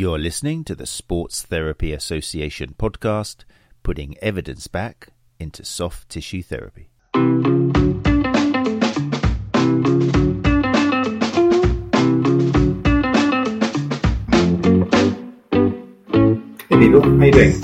You're listening to the Sports Therapy Association podcast, putting evidence back into soft tissue therapy. Hey people, how you doing?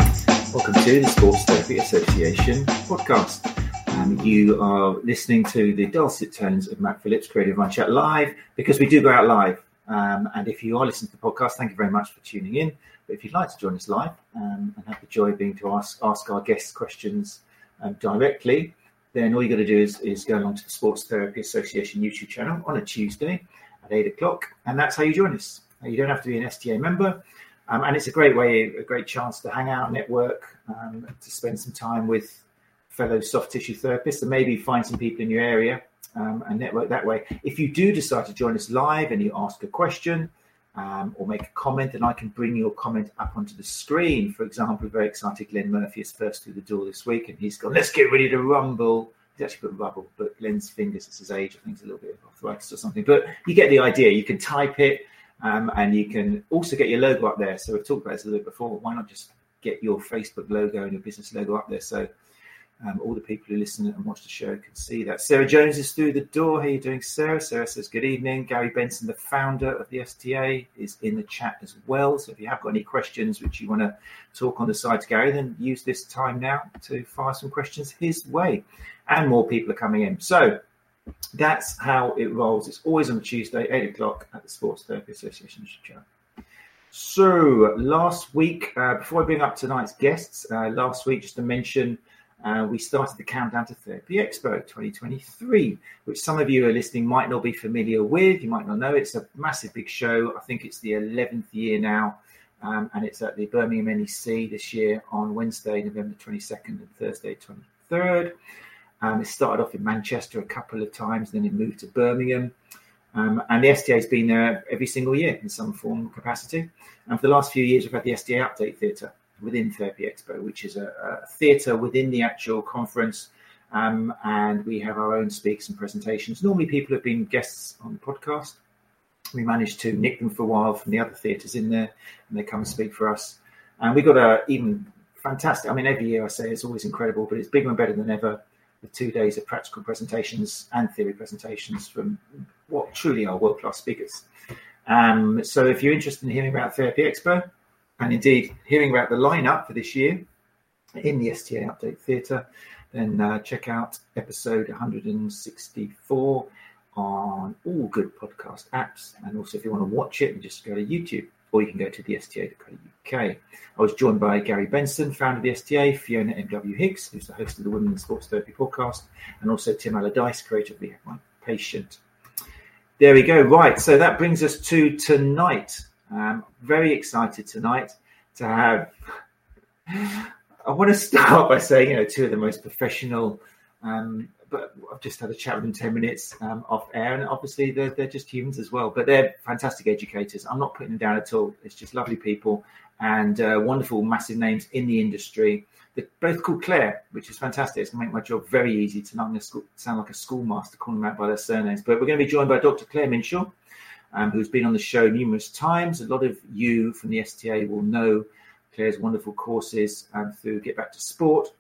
Welcome to the Sports Therapy Association podcast. Um, you are listening to the dulcet tones of Matt Phillips, Creative Mind Chat live, because we do go out live. Um, and if you are listening to the podcast, thank you very much for tuning in. But if you'd like to join us live um, and have the joy of being to ask ask our guests questions um, directly, then all you got to do is, is go along to the Sports Therapy Association YouTube channel on a Tuesday at eight o'clock, and that's how you join us. You don't have to be an STA member. Um, and it's a great way, a great chance to hang out, network, um, to spend some time with fellow soft tissue therapists, and maybe find some people in your area um, and network that way. If you do decide to join us live and you ask a question um, or make a comment, then I can bring your comment up onto the screen. For example, very excited Glenn Murphy is first through the door this week, and he's gone, "Let's get ready to rumble." He's actually put rubble, but Glenn's fingers, it's his age. I think it's a little bit of arthritis or something. But you get the idea. You can type it um, and you can also get your logo up there. So we've talked about this a little bit before. Why not just get your Facebook logo and your business logo up there so um, all the people who listen and watch the show can see that. Sarah Jones is through the door. How are you doing, Sarah? Sarah says, Good evening. Gary Benson, the founder of the STA, is in the chat as well. So if you have got any questions which you want to talk on the side to Gary, then use this time now to fire some questions his way. And more people are coming in. So that's how it rolls. It's always on Tuesday, 8 o'clock at the Sports Therapy Association channel. So last week, uh, before I bring up tonight's guests, uh, last week, just to mention, uh, we started the Countdown to Therapy Expo 2023, which some of you are listening might not be familiar with. You might not know. It's a massive big show. I think it's the 11th year now, um, and it's at the Birmingham NEC this year on Wednesday, November 22nd and Thursday, 23rd. Um, it started off in Manchester a couple of times, then it moved to Birmingham. Um, and the STA has been there every single year in some form or capacity. And for the last few years, we've had the STA Update Theatre within Therapy Expo, which is a, a theatre within the actual conference. Um, and we have our own speaks and presentations. Normally, people have been guests on the podcast. We managed to nick them for a while from the other theatres in there, and they come and speak for us. And we got a even fantastic. I mean, every year I say it's always incredible, but it's bigger and better than ever with two days of practical presentations and theory presentations from what truly are world class speakers. Um, so, if you're interested in hearing about Therapy Expo and indeed hearing about the lineup for this year in the STA Update Theatre, then uh, check out episode 164 on all good podcast apps. And also, if you want to watch it, just go to YouTube or you can go to the STA.co.uk. I was joined by Gary Benson, founder of the STA, Fiona M.W. Higgs, who's the host of the Women in Sports Therapy podcast, and also Tim Allardyce, creator of the My Patient. There we go. Right. So that brings us to tonight. I'm very excited tonight to have. I want to start by saying, you know, two of the most professional um, but I've just had a chat with them 10 minutes um, off air, and obviously they're, they're just humans as well, but they're fantastic educators. I'm not putting them down at all. It's just lovely people and uh, wonderful, massive names in the industry. They're both called Claire, which is fantastic. It's going to make my job very easy to not sound like a schoolmaster calling them out by their surnames. But we're going to be joined by Dr. Claire Minshull, um, who's been on the show numerous times. A lot of you from the STA will know Claire's wonderful courses um, through Get Back to Sport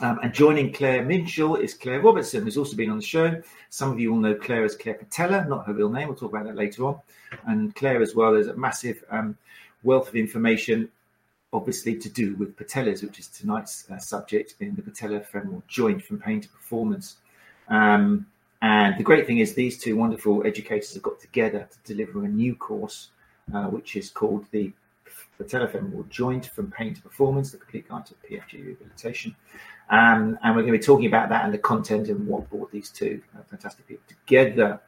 um, and joining Claire Minshull is Claire Robertson, who's also been on the show. Some of you will know Claire as Claire Patella, not her real name. We'll talk about that later on. And Claire, as well, is a massive um, wealth of information, obviously to do with patellas, which is tonight's uh, subject in the patellofemoral joint from pain to performance. Um, and the great thing is, these two wonderful educators have got together to deliver a new course, uh, which is called the patellofemoral joint from pain to performance, the complete guide to PFJ rehabilitation. Um, and we're going to be talking about that and the content and what brought these two uh, fantastic people together.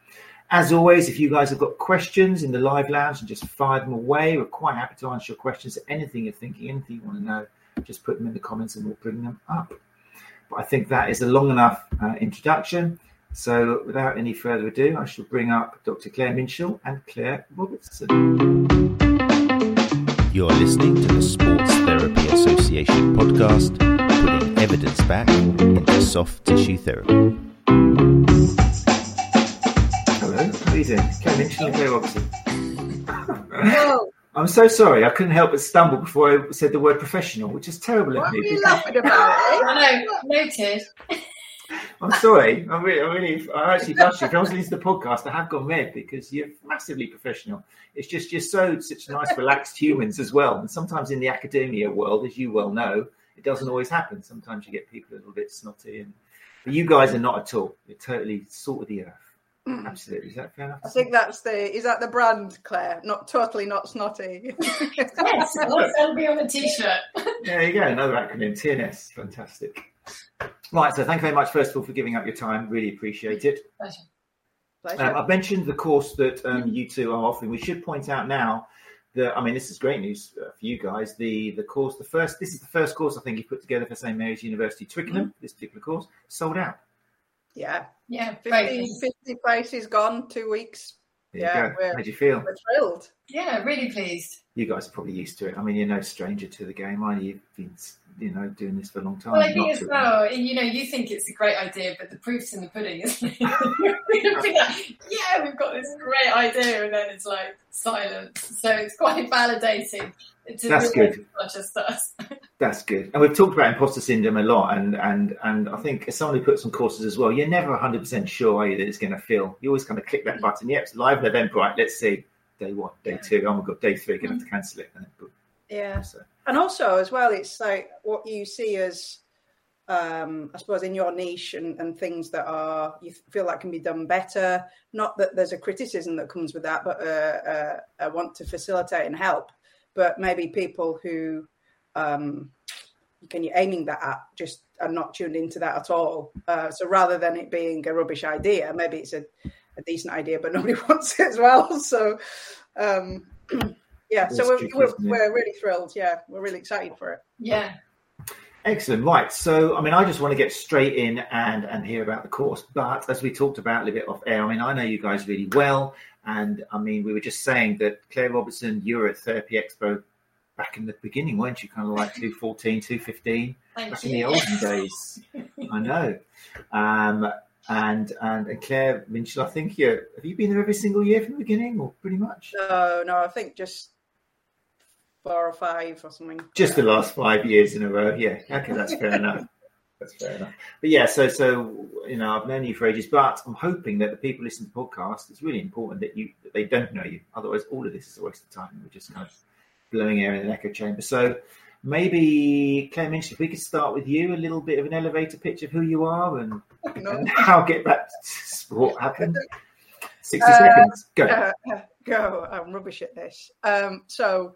As always, if you guys have got questions in the live lounge and just fire them away, we're quite happy to answer your questions. Anything you're thinking, anything you want to know, just put them in the comments and we'll bring them up. But I think that is a long enough uh, introduction. So without any further ado, I shall bring up Dr. Claire Minshull and Claire Robertson. You're listening to the Sports Therapy Association podcast, putting evidence back into soft tissue therapy. Hello, how are you doing? Claire Minshull and Claire Robertson. Hello. I'm I'm so sorry. I couldn't help but stumble before I said the word professional, which is terrible What of are you because- laughing about? eh? I know, noted. I'm sorry. I'm really, I'm really, I actually blushed. If I was listening to the podcast, I have gone red because you're massively professional. It's just you're so such nice, relaxed humans as well. And sometimes in the academia world, as you well know, it doesn't always happen. Sometimes you get people a little bit snotty, and but you guys are not at all. You're totally salt of the earth. Mm. Absolutely. Is that fair enough? I think that's the is that the brand, Claire? Not totally not snotty. Yes, that'll be on the t-shirt. There you go, another acronym, TNS. Fantastic. Right, so thank you very much, first of all, for giving up your time. Really appreciate it. Pleasure. Pleasure. Um, I've mentioned the course that um, you two are offering. We should point out now that I mean this is great news uh, for you guys. The the course, the first this is the first course I think you put together for St Mary's University Twickenham. This particular course sold out. yeah, Yeah, 50, 50 places gone, two weeks. There Yeah, you go. we're- How'd you feel? We're thrilled. Yeah, really pleased. You guys are probably used to it. I mean, you're no stranger to the game, are you? You've been you know doing this for a long time. Well, I think as well, you know, you think it's a great idea, but the proof's in the pudding, isn't it? Like, yeah, we've got this great idea, and then it's like silence. So it's quite validating That's good. it's not just us. That's good. And we've talked about imposter syndrome a lot, and and and I think as someone who puts on courses as well, you're never 100 percent sure are you that it's going to feel. You always kind of click that button. Yep, it's live at Eventbrite. Let's see. Day one, day two. Oh my god, day three. Going to have to cancel it. Yeah. So, and also as well it's like what you see as um i suppose in your niche and, and things that are you feel that can be done better. Not that there's a criticism that comes with that but uh, uh, i want to facilitate and help. But maybe people who um can you aiming that at just are not tuned into that at all. Uh, so rather than it being a rubbish idea maybe it's a, a decent idea but nobody wants it as well. So um yeah so we're, tricky, we're, we're really thrilled yeah we're really excited for it Yeah, excellent. Right. So, I mean, I just want to get straight in and and hear about the course. But as we talked about a little bit off air, I mean, I know you guys really well, and I mean, we were just saying that Claire Robertson, you were at Therapy Expo back in the beginning, weren't you? Kind of like 214, 215. thank back you. in the olden days. I know. Um, and and and Claire Minshull, I think you have you been there every single year from the beginning, or pretty much No, no, I think just four or five or something. just the last five years in a row. Yeah, okay, that's fair enough. That's fair enough. But yeah, so so you know, I've known you for ages, but I'm hoping that the people listening to the podcast, it's really important that you that they don't know you. Otherwise, all of this is a waste of time. We're just kind of blowing air in an echo chamber. So maybe Claire if we could start with you, a little bit of an elevator pitch of who you are and, No. and how get back to sport happened. Sixty Uh, seconds, go. Uh, go. I'm rubbish at this. Um, so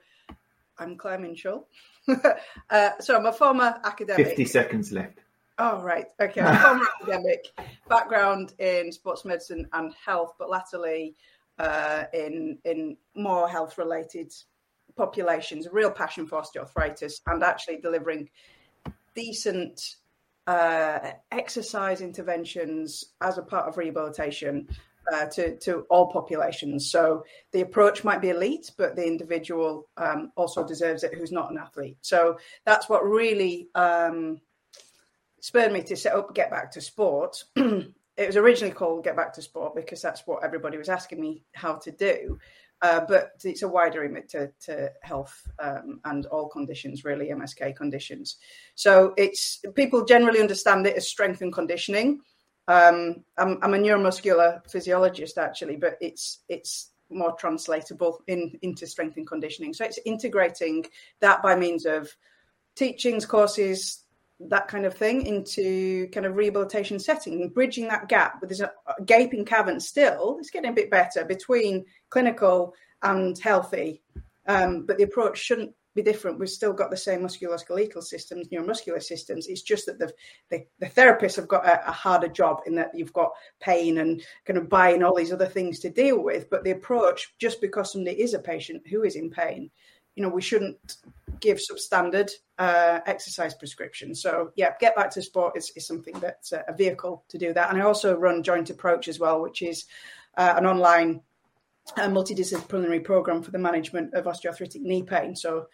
I'm Claire Minshull. uh, so I'm a former academic. Fifty seconds left. Oh, right. Okay. I'm a former academic, background in sports medicine and health, but latterly uh, in in more health related populations. A real passion for osteoarthritis and actually delivering decent uh, exercise interventions as a part of rehabilitation uh, to to all populations. So the approach might be elite, but the individual um, also deserves it who's not an athlete. So that's what really um, spurred me to set up Get Back to Sport. it was originally called Get Back to Sport because that's what everybody was asking me how to do. Uh, but it's a wider remit to, to health um, and all conditions, really MSK conditions. So it's people generally understand it as strength and conditioning. Um, I'm, I'm a neuromuscular physiologist actually, but it's it's more translatable in into strength and conditioning. So it's integrating that by means of teachings, courses, that kind of thing into kind of rehabilitation setting and bridging that gap. But there's a, gaping cavern still. It's getting a bit better between clinical and healthy, um, but the approach shouldn't be different. We've still got the same musculoskeletal systems, neuromuscular systems. It's just that the the, the therapists have got a, a harder job in that you've got pain and kind of buying all these other things to deal with. But the approach, just because somebody is a patient who is in pain, you know, we shouldn't give substandard uh, exercise prescriptions. So yeah, get back to sport is, is something that's a vehicle to do that. And I also run Joint Approach as well, which is uh, an online uh, multidisciplinary program for the management of osteoarthritic knee pain. So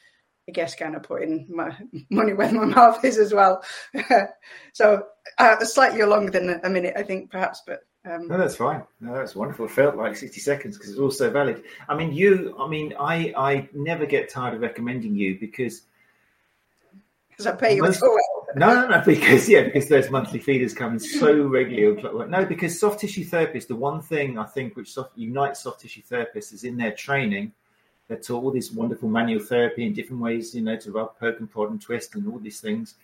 I guess kind of putting my money where my mouth is as well. so uh, slightly longer than a minute, I think, perhaps, but Um, No, that's fine. No, that's wonderful. It felt like 60 seconds because it's all so valid. I mean, you, I mean, I, I never get tired of recommending you because, because I pay you Most- well. No, no, no, because, yeah, because those monthly feeders come so regularly. No, because soft tissue therapists, the one thing I think which soft, unites soft tissue therapists is in their training, they're taught all this wonderful manual therapy in different ways, you know, to rub, poke, and prod and twist and all these things.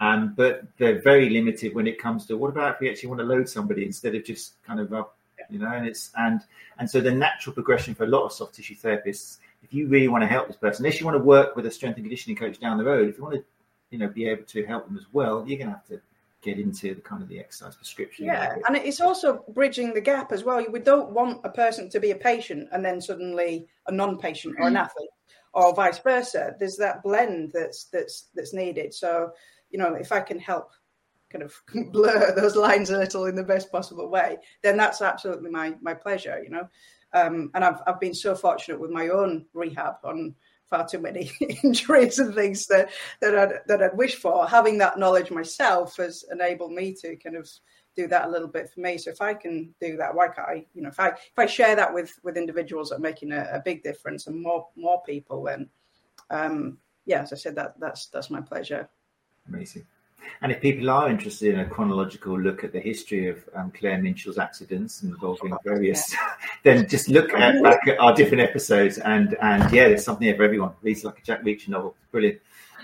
Um, but they're very limited when it comes to what about if we actually want to load somebody instead of just kind of you know, and it's and and so the natural progression for a lot of soft tissue therapists, if you really want to help this person, unless you want to work with a strength and conditioning coach down the road, if you want to, you know, be able to help them as well, you're going to have to get into the kind of the exercise prescription. Yeah, and it's also bridging the gap as well. We don't want a person to be a patient and then suddenly a non-patient or an athlete, or vice versa. There's that blend that's that's that's needed. So, you know, if I can help kind of blur those lines a little in the best possible way, then that's absolutely my my pleasure. You know, um, and I've I've been so fortunate with my own rehab on far too many injuries and things that that I'd that I'd wish for. Having that knowledge myself has enabled me to kind of do that a little bit for me. So if I can do that, why can't I? You know, if I if I share that with with individuals that are making a, a big difference and more more people, then um, yeah, as I said, that that's that's my pleasure. Amazing. And if people are interested in a chronological look at the history of um, Claire Minshull's accidents and involving various, then just look at, back at our different episodes. And and yeah, there's something there for everyone. Reads like a Jack Reacher novel. Brilliant.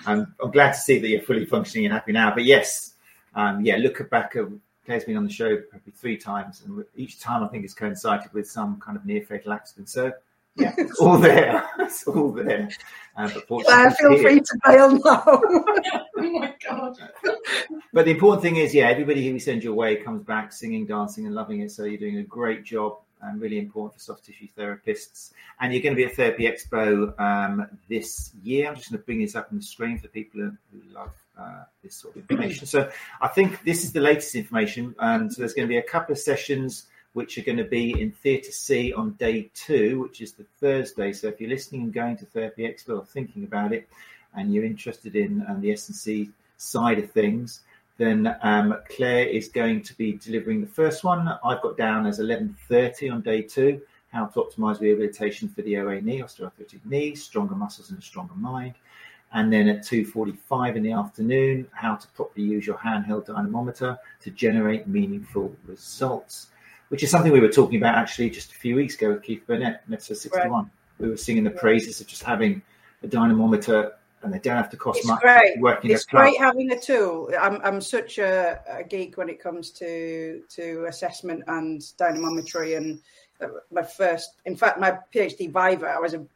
Um, I'm glad to see that you're fully functioning and happy now. But yes, um, yeah, look back at Claire's been on the show probably three times, and each time I think it's coincided with some kind of near fatal accident. So yeah, it's all there. It's all there. Uh, but Claire, feel free to bail now. oh my god. But the important thing is, yeah, everybody who we send your way comes back singing, dancing, and loving it. So you're doing a great job and really important for soft tissue therapists. And you're going to be at Therapy Expo um, this year. I'm just going to bring this up on the screen for people who who love uh, this sort of information. So I think this is the latest information. Um, so there's going to be a couple of sessions which are going to be in Theatre C on day two, which is the Thursday. So if you're listening and going to Therapy Expo or thinking about it, and you're interested in um, the S&C side of things, then um, Claire is going to be delivering the first one. I've got down as 11.30 on day two, how to optimize rehabilitation for the OA knee, osteoarthritic knee, stronger muscles and a stronger mind. And then at 2.45 in the afternoon, how to properly use your handheld dynamometer to generate meaningful results, which is something we were talking about actually just a few weeks ago with Keith Burnett, Episode 61. We were singing the praises of just having a dynamometer and they don't have to cost It's much. great. Working It's great having a tool. I'm I'm such a, a geek when it comes to to assessment and dynamometry. And uh, my first, in fact, my PhD Viva, I was a,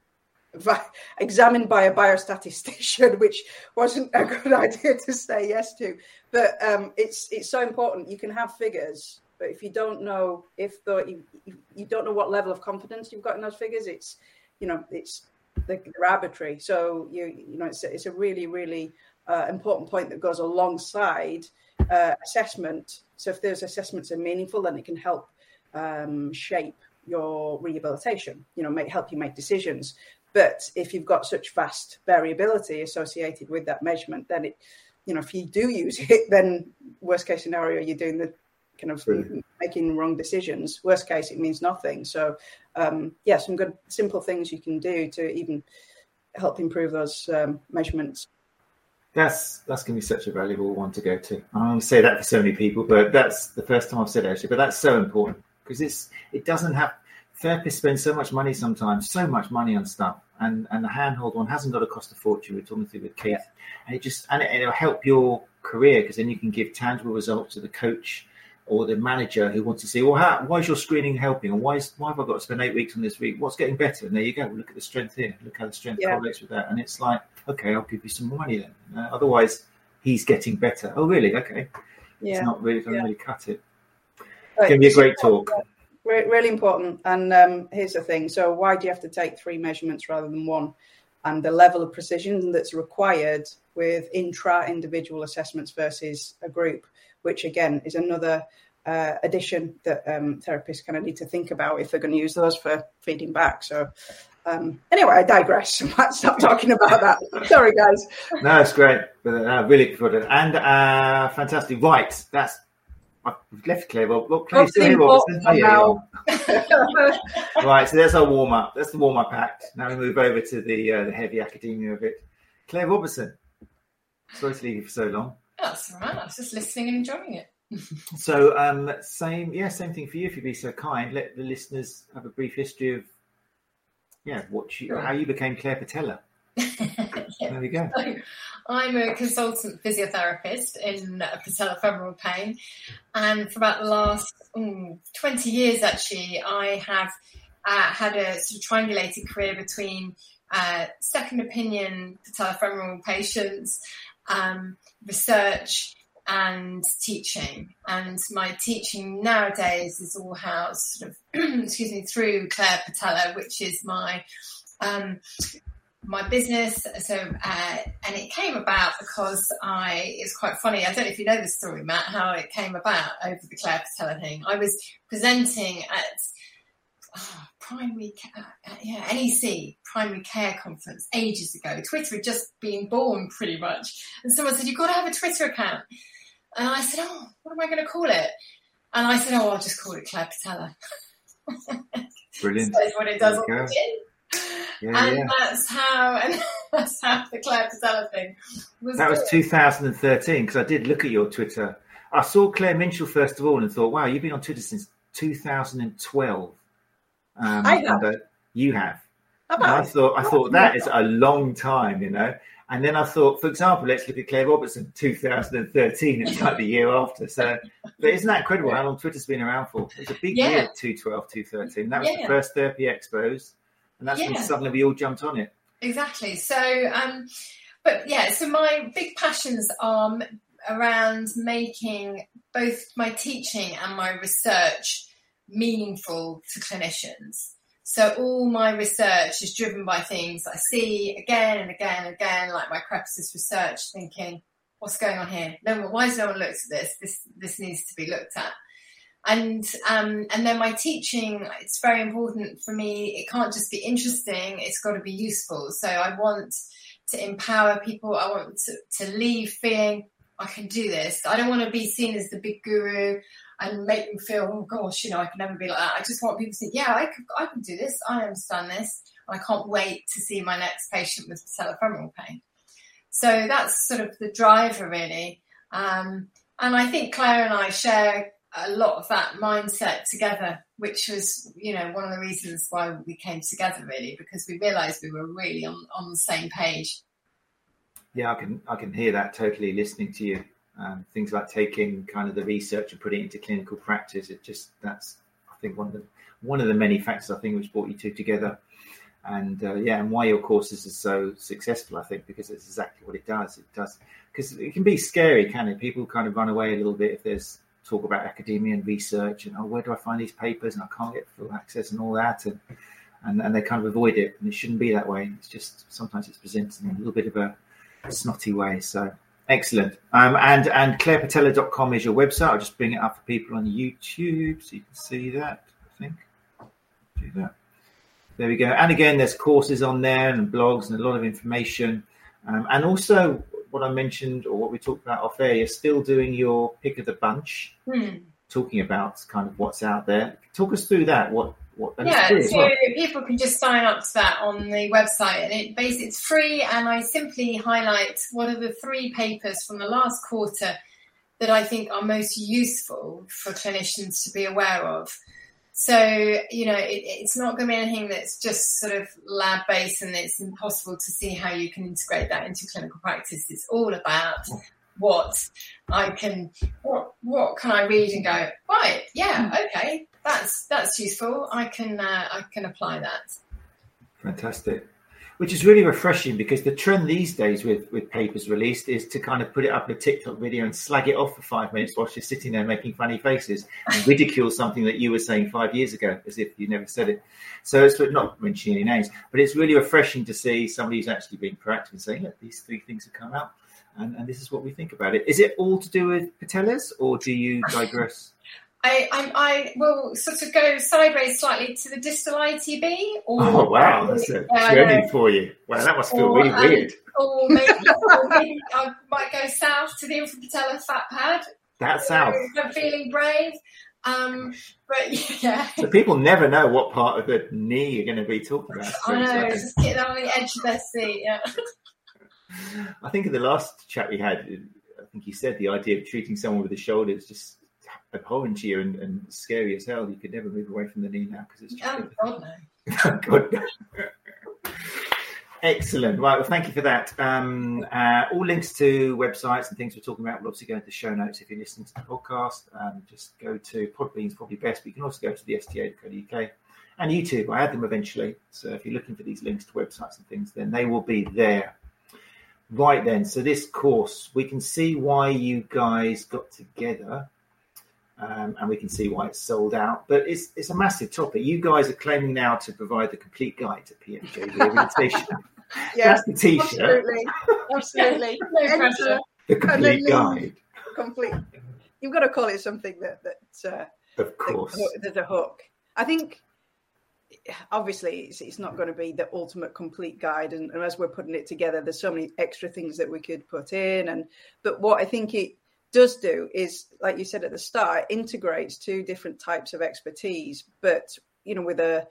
examined by a biostatistician, which wasn't a good idea to say yes to. But um, it's it's so important. You can have figures, but if you don't know if the you, you- don't know what level of confidence you've got in those figures, it's you know it's they're, arbitrary. So you you know it's a, it's a really really uh, important point that goes alongside uh, assessment. So if those assessments are meaningful, then it can help um, shape your rehabilitation. You know, make help you make decisions. But if you've got such vast variability associated with that measurement, then it, you know, if you do use it, then worst case scenario, you're doing the kind of Brilliant. making wrong decisions. Worst case, it means nothing. So, um, yeah, some good simple things you can do to even help improve those um, measurements. That's that's going to be such a valuable one to go to. I only say that for so many people, but that's the first time I've said it actually. But that's so important because it's it doesn't have therapists spend so much money sometimes, so much money on stuff, and and the handhold one hasn't got to cost a fortune. We're talking through with Keith, and it just and it, it'll help your career because then you can give tangible results to the coach or the manager who wants to see, well, how, why is your screening helping, or why is why have I got to spend eight weeks on this week? What's getting better? And there you go. Look at the strength here. Look how the strength Yeah. correlates with that, and it's like, okay, I'll give you some more money then. Uh, otherwise, he's getting better. Oh, really? Okay. Yeah. It's not really doesn't Yeah. really cut it. But It's going a great talk. Really important. And um, here's the thing: so why do you have to take three measurements rather than one? And the level of precision that's required with intra-individual assessments versus a group, which again is another uh, addition that um, therapists kind of need to think about if they're going to use those for feeding back. So. Um, anyway, I digress. I might stop talking about that. Sorry, guys. No, it's great. But uh, really looking forward to it. And uh, fantastic. Right, that's I've left Claire. Well, Claire Hopefully still here, Robertson. Oh, yeah, you are. right, so that's our warm up. That's the warm up act. Now we move over to the uh, the heavy academia of it. Claire Robertson. Sorry to leave you for so long. That's right. I was just listening and enjoying it. So, um, same, yeah, same thing for you. If you'd be so kind, let the listeners have a brief history of, yeah, what you, Sure. how you became Claire Patella. Yeah. There we go. So, I'm a consultant physiotherapist in uh, patellofemoral pain, and for about the last mm, 20 years, actually, I have uh, had a sort of triangulated career between uh, second opinion patellofemoral patients, um, research, and teaching. And my teaching nowadays is all housed, sort of, excuse me, through Claire Patella, which is my um, my business. So, uh, and it came about because I, it's quite funny. I don't know if you know the story, Matt, how it came about over the Claire Patella thing. I was presenting at oh, primary, ca- uh, yeah, NEC primary care conference ages ago. Twitter had just been born pretty much. And someone said, you've got to have a Twitter account. And I said, oh, what am I going to call it? And I said, oh, I'll just call it Claire Patella. Brilliant. That's what it does There Yeah, and yeah. that's how and that's how the Claire Patella thing was. That was born. 2013 because I did look at your Twitter. I saw Claire Minshull first of all and thought, wow, you've been on Twitter since 2012. Um, I have. and, uh, you have. And I thought, I thought that is a long time, you know. And then I thought, for example, let's look at Claire Robertson, 2013. It's like the year after. So, but isn't that incredible how long Twitter's been around for? It was a big Yeah. year, 212, 213. That was the first therapy expos, and that's when suddenly we all jumped on it. exactly. So, um, but yeah, so my big passions are around making both my teaching and my research meaningful to clinicians. So all my research is driven by things I see again and again and again, like my crepitus research, thinking, what's going on here? No one, why has no one looked at this? This this needs to be looked at. And um, and then my teaching, it's very important for me. It can't just be interesting; it's got to be useful. So I want to empower people. I want to, to leave feeling I can do this. I don't want to be seen as the big guru and make them feel, oh gosh, you know, I can never be like that. I just want people to think, yeah, I can, I can do this. I understand this. I can't wait to see my next patient with patellofemoral pain. So that's sort of the driver, really. Um, and I think Claire and I share a lot of that mindset together, which was, you know, one of the reasons why we came together, really, because we realised we were really on, on the same page. Yeah, I can I can hear that totally listening to you. Um, things like taking kind of the research and putting it into clinical practice. It just that's I think one of the one of the many factors I think which brought you two together. And uh, yeah, and why your courses are so successful, I think, because it's exactly what it does. It does because it can be scary, can it? People kind of run away a little bit if there's talk about academia and research and oh, where do I find these papers and I can't get full access and all that and and, and they kind of avoid it and it shouldn't be that way. It's just sometimes it's presented in a little bit of a snotty way. So excellent. Um, and and clairepatella.com is your website. I'll just bring it up for people on YouTube so you can see that. I think do that. There we go. And again, there's courses on there and blogs and a lot of information. Um, and also, what I mentioned or what we talked about off air, you're still doing your pick of the bunch, Hmm. talking about kind of what's out there. Talk us through that. What what? Yeah, so well. people can just sign up to that on the website, and it basically it's free. And I simply highlight what are the three papers from the last quarter that I think are most useful for clinicians to be aware of. So you know, it, it's not going to be anything that's just sort of lab based, and it's impossible to see how you can integrate that into clinical practice. It's all about what I can, what what can I read and go right? Yeah, okay, that's that's useful. I can uh, I can apply that. Fantastic. Which is really refreshing because the trend these days with, with papers released is to kind of put it up in a TikTok video and slag it off for five minutes whilst you're sitting there making funny faces and ridicule something that you were saying five years ago as if you never said it. So it's not mentioning any names, but it's really refreshing to see somebody who's actually being proactive and saying, look, these three things have come out and, and this is what we think about it. Is it all to do with patellas or do you digress? I, I I will sort of go sideways slightly to the distal ITB. Or, Oh, wow. That's a Yeah, journey for you. Wow, that must feel Or, really um, weird. or maybe, or maybe I might go south to the infrapatellar fat pad. That's south. I'm feeling brave. Um, but yeah. So people never know what part of the knee you're going to be talking about. I know, it's just getting on the edge of their seat. Yeah. I think in the last chat we had, I think you said the idea of treating someone with the shoulder is just abhorrent to you and, and scary as hell. You could never move away from the knee now because it's just. Oh, God, no. God, no. Excellent. Right. Well, thank you for that. Um, uh, all links to websites and things we're talking about will obviously go into the show notes if you're listening to the podcast. Um, just go to Podbean's probably best, but you can also go to the STA.co.uk and YouTube. I add them eventually. So if you're looking for these links to websites and things, then they will be there. Right then. So this course, we can see why you guys got together. Um, and we can see why it's sold out. But it's it's a massive topic. You guys are claiming now to provide the complete guide to PFJ rehabilitation. Yeah, That's the T-shirt. absolutely, absolutely. No pressure. The complete then guide, complete. You've got to call it something that that uh, of course. that- there's a hook. I think obviously it's, it's not going to be the ultimate complete guide, and, and as we're putting it together, there's so many extra things that we could put in. And but what I think it does do is, like you said at the start, integrates two different types of expertise, but you know with a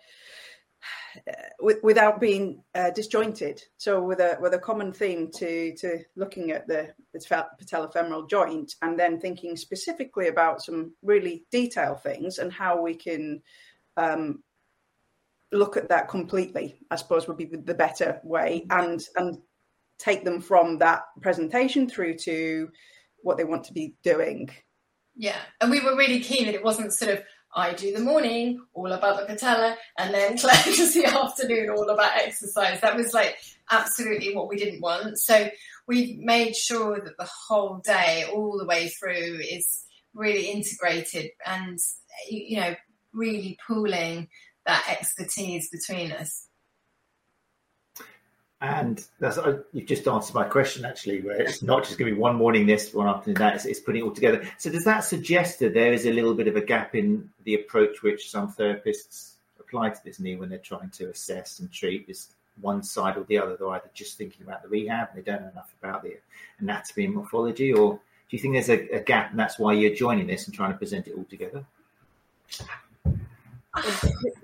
with, without being uh, disjointed. So with a with a common theme to to looking at the, the patellofemoral joint and then thinking specifically about some really detailed things and how we can um, look at that completely. I suppose would be the better way and and take them from that presentation through to what they want to be doing. Yeah, and we were really keen that it wasn't sort of I do the morning, all about the patella, and then Claire does the afternoon, all about exercise. That was like absolutely what we didn't want. So we made sure that the whole day, all the way through, is really integrated and you know really pooling that expertise between us. And that's uh, you've just answered my question actually, where it's not just going to be one morning this, one afternoon that. It's, it's putting it all together. So does that suggest that there is a little bit of a gap in the approach which some therapists apply to this knee when they're trying to assess and treat this one side or the other? They're either just thinking about the rehab and they don't know enough about the anatomy and morphology, or do you think there's a, a gap and that's why you're joining this and trying to present it all together?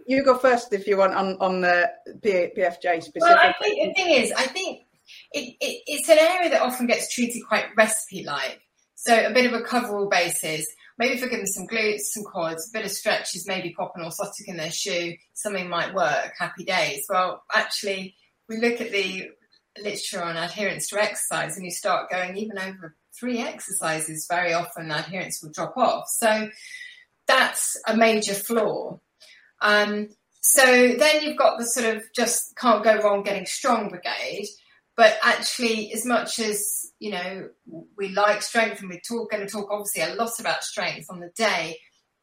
You go first if you want on on the PFJ specifically. Well, I think the thing is, I think it, it, it's an area that often gets treated quite recipe-like. So a bit of a coverall basis. Maybe for giving some glutes, some quads, a bit of stretches, maybe pop an orthotic in their shoe, something might work. Happy days. Well, actually, we look at the literature on adherence to exercise, and you start going even over three exercises. Very often, adherence will drop off. So that's a major flaw. Um, so then you've got the sort of just can't go wrong getting strong brigade. But actually, as much as you know, we like strength, and we're talk, going to talk obviously a lot about strength on the day.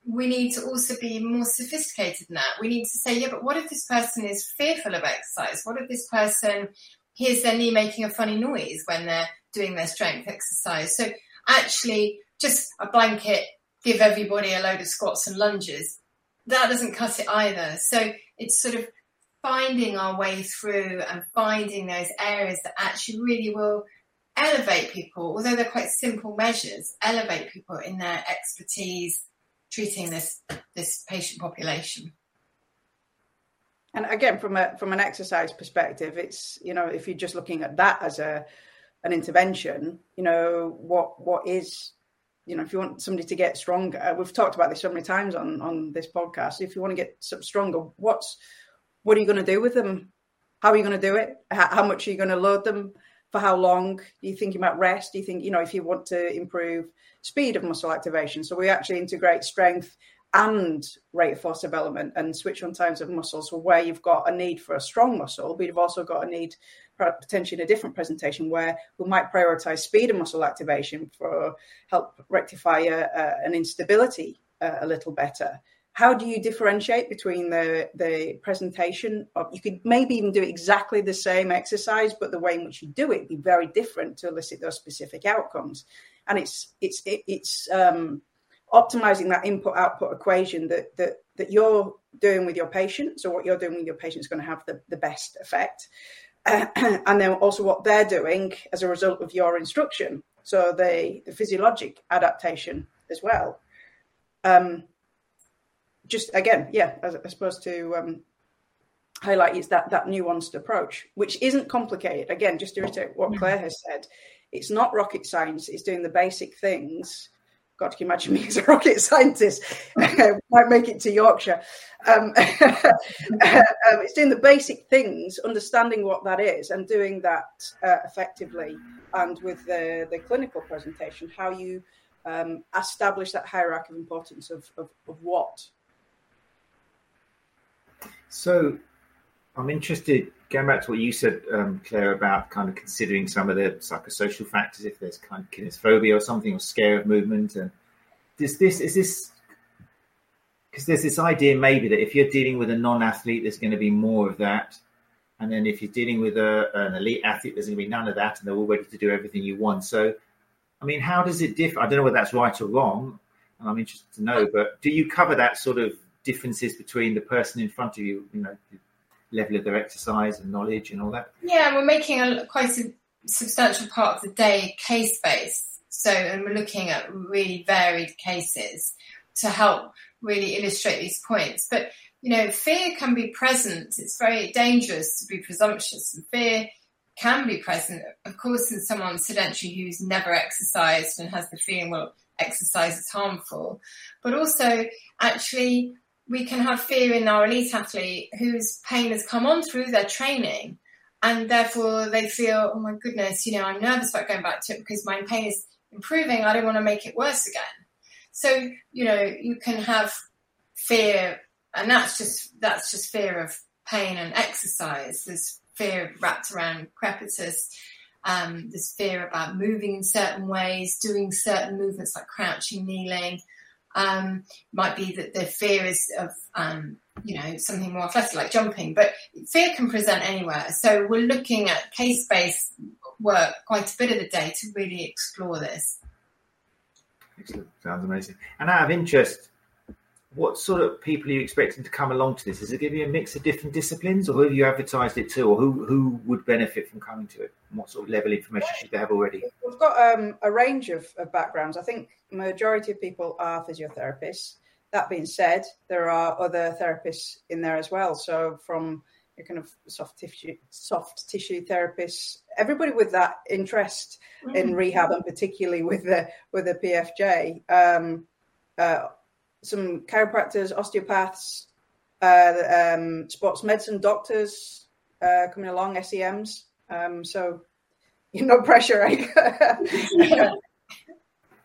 We need to also be more sophisticated than that. We need to say, yeah, but what if this person is fearful of exercise? What if this person hears their knee making a funny noise when they're doing their strength exercise? So actually, just a blanket, give everybody a load of squats and lunges. That doesn't cut it either. So it's sort of finding our way through and finding those areas that actually really will elevate people, although they're quite simple measures, elevate people in their expertise treating this this patient population. And again, from a from an exercise perspective, it's you know if you're just looking at that as a an intervention, you know what what is you know if you want somebody to get stronger, we've talked about this so many times on on this podcast. If you want to get stronger, what's what are you going to do with them? How are you going to do it? How, how much are you going to load them? For how long? You thinking about rest? Do you think, you know, if you want to improve speed of muscle activation? So we actually integrate strength and rate of force development and switch on times of muscles where you've got a need for a strong muscle, but you've also got a need potentially in a different presentation where we might prioritize speed and muscle activation for help rectify a, a, an instability uh, a little better. How do you differentiate between the the presentation of you could maybe even do exactly the same exercise but the way in which you do it be very different to elicit those specific outcomes. And it's it's it, it's um, optimizing that input output equation that that that you're doing with your patient. So what you're doing with your patient is going to have the, the best effect and then also what they're doing as a result of your instruction So the, the physiologic adaptation as well. Um, just again, yeah, as, as opposed to um, highlight is that that nuanced approach, which isn't complicated. Again, just to reiterate what Claire has said, it's not rocket science. It's doing the basic things. God, can you imagine me as a rocket scientist? Might make it to Yorkshire. Um, um, it's doing the basic things, understanding what that is, and doing that uh, effectively. And with the, the clinical presentation, how you um, establish that hierarchy of importance of, of, of what. So, I'm interested, going back to what you said, um, Claire, about kind of considering some of the psychosocial factors, if there's kind of kinesphobia or something, or scare of movement. And does this, is this, because there's this idea maybe that if you're dealing with a non athlete, there's going to be more of that. And then if you're dealing with a, an elite athlete, there's going to be none of that, and they're all ready to do everything you want. So, I mean, how does it differ? I don't know whether that's right or wrong, and I'm interested to know. But do you cover that sort of differences between the person in front of you, you know, level of their exercise and knowledge and all that? Yeah, we're making a quite a substantial part of the day case based. So, and we're looking at really varied cases to help really illustrate these points. But, you know, fear can be present. It's very dangerous to be presumptuous and fear can be present, of course, in someone sedentary who's never exercised and has the feeling, well, exercise is harmful. But also, actually, we can have fear in our elite athlete whose pain has come on through their training and therefore they feel, oh my goodness, you know, I'm nervous about going back to it because my pain is improving. I don't want to make it worse again. So, you know, you can have fear and that's just that's just fear of pain and exercise. There's fear wrapped around crepitus. Um, there's fear about moving in certain ways, doing certain movements like crouching, kneeling. Um, might be that the fear is of, um, you know, something more athletic like jumping, but fear can present anywhere. So we're looking at case-based work quite a bit of the day to really explore this. Excellent. Sounds amazing. And out of interest, what sort of people are you expecting to come along to this? Is it going to be a mix of different disciplines, or who have you advertised it to, or who who would benefit from coming to it? And what sort of level of information should they have already? We've got um, a range of, of, backgrounds. I think majority of people are physiotherapists. That being said, there are other therapists in there as well. So from your kind of soft tissue soft tissue therapists, everybody with that interest mm. in rehab, and particularly with the with the PFJ. Um, uh, some chiropractors, osteopaths, uh, um, sports medicine doctors uh, coming along, SEMs. Um, so, you no pressure.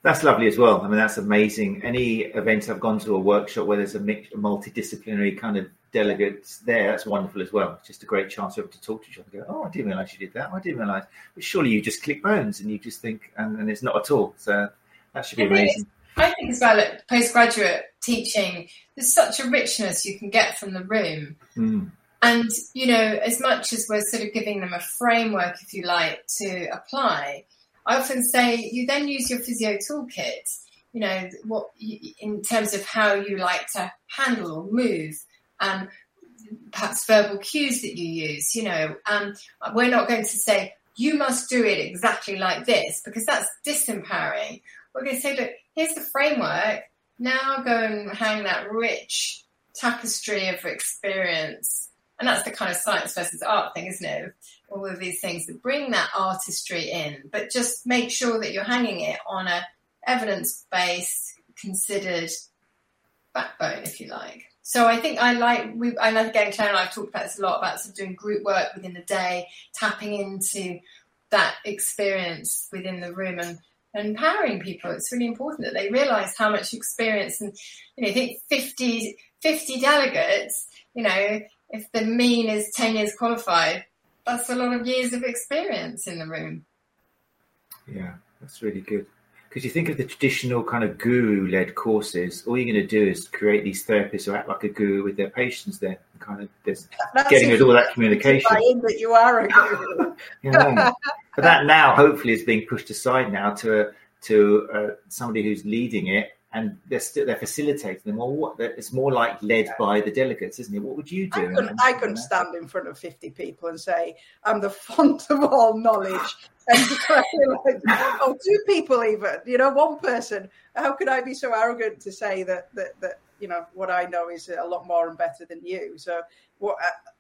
That's lovely as well. I mean, that's amazing. Any event I've gone to a workshop where there's a mix, a multidisciplinary kind of delegates there, that's wonderful as well. It's just a great chance to, to talk to each other. Go, oh, I didn't realise you did that. I didn't realise. But surely you just click bones and you just think, and, and it's not at all. So that should be amazing. I think as well at postgraduate teaching, there's such a richness you can get from the room. Mm. And, you know, as much as we're sort of giving them a framework, if you like, to apply, I often say you then use your physio toolkit, you know, what you, in terms of how you like to handle or move, and perhaps verbal cues that you use, you know. Um, we're not going to say, you must do it exactly like this, because that's disempowering. We're going to say, look, here's the framework. Now go and hang that rich tapestry of experience. And that's the kind of science versus art thing, isn't it? All of these things that bring that artistry in, but just make sure that you're hanging it on a evidence-based, considered backbone, if you like. So I think I like we I know again Claire and I've talked about this a lot about sort of doing group work within the day, tapping into that experience within the room and empowering people. It's really important that they realise how much experience and you know, I think 50, 50 delegates, you know, if the mean is 10 years qualified, that's a lot of years of experience in the room. Yeah, that's really good. Because you think of the traditional kind of guru led courses, all you're going to do is create these therapists who act like a guru with their patients there, kind of just getting rid of all that communication. That you are a guru. yeah. But that now hopefully is being pushed aside now to to uh, somebody who's leading it, and they're still they're facilitating them. Well, what it's more like led by the delegates, isn't it? What would you do? I couldn't, I couldn't stand in front of fifty people and say I'm the font of all knowledge. and like, oh, two people even, you know, one person. How could I be so arrogant to say that that that you know what I know is a lot more and better than you? So, what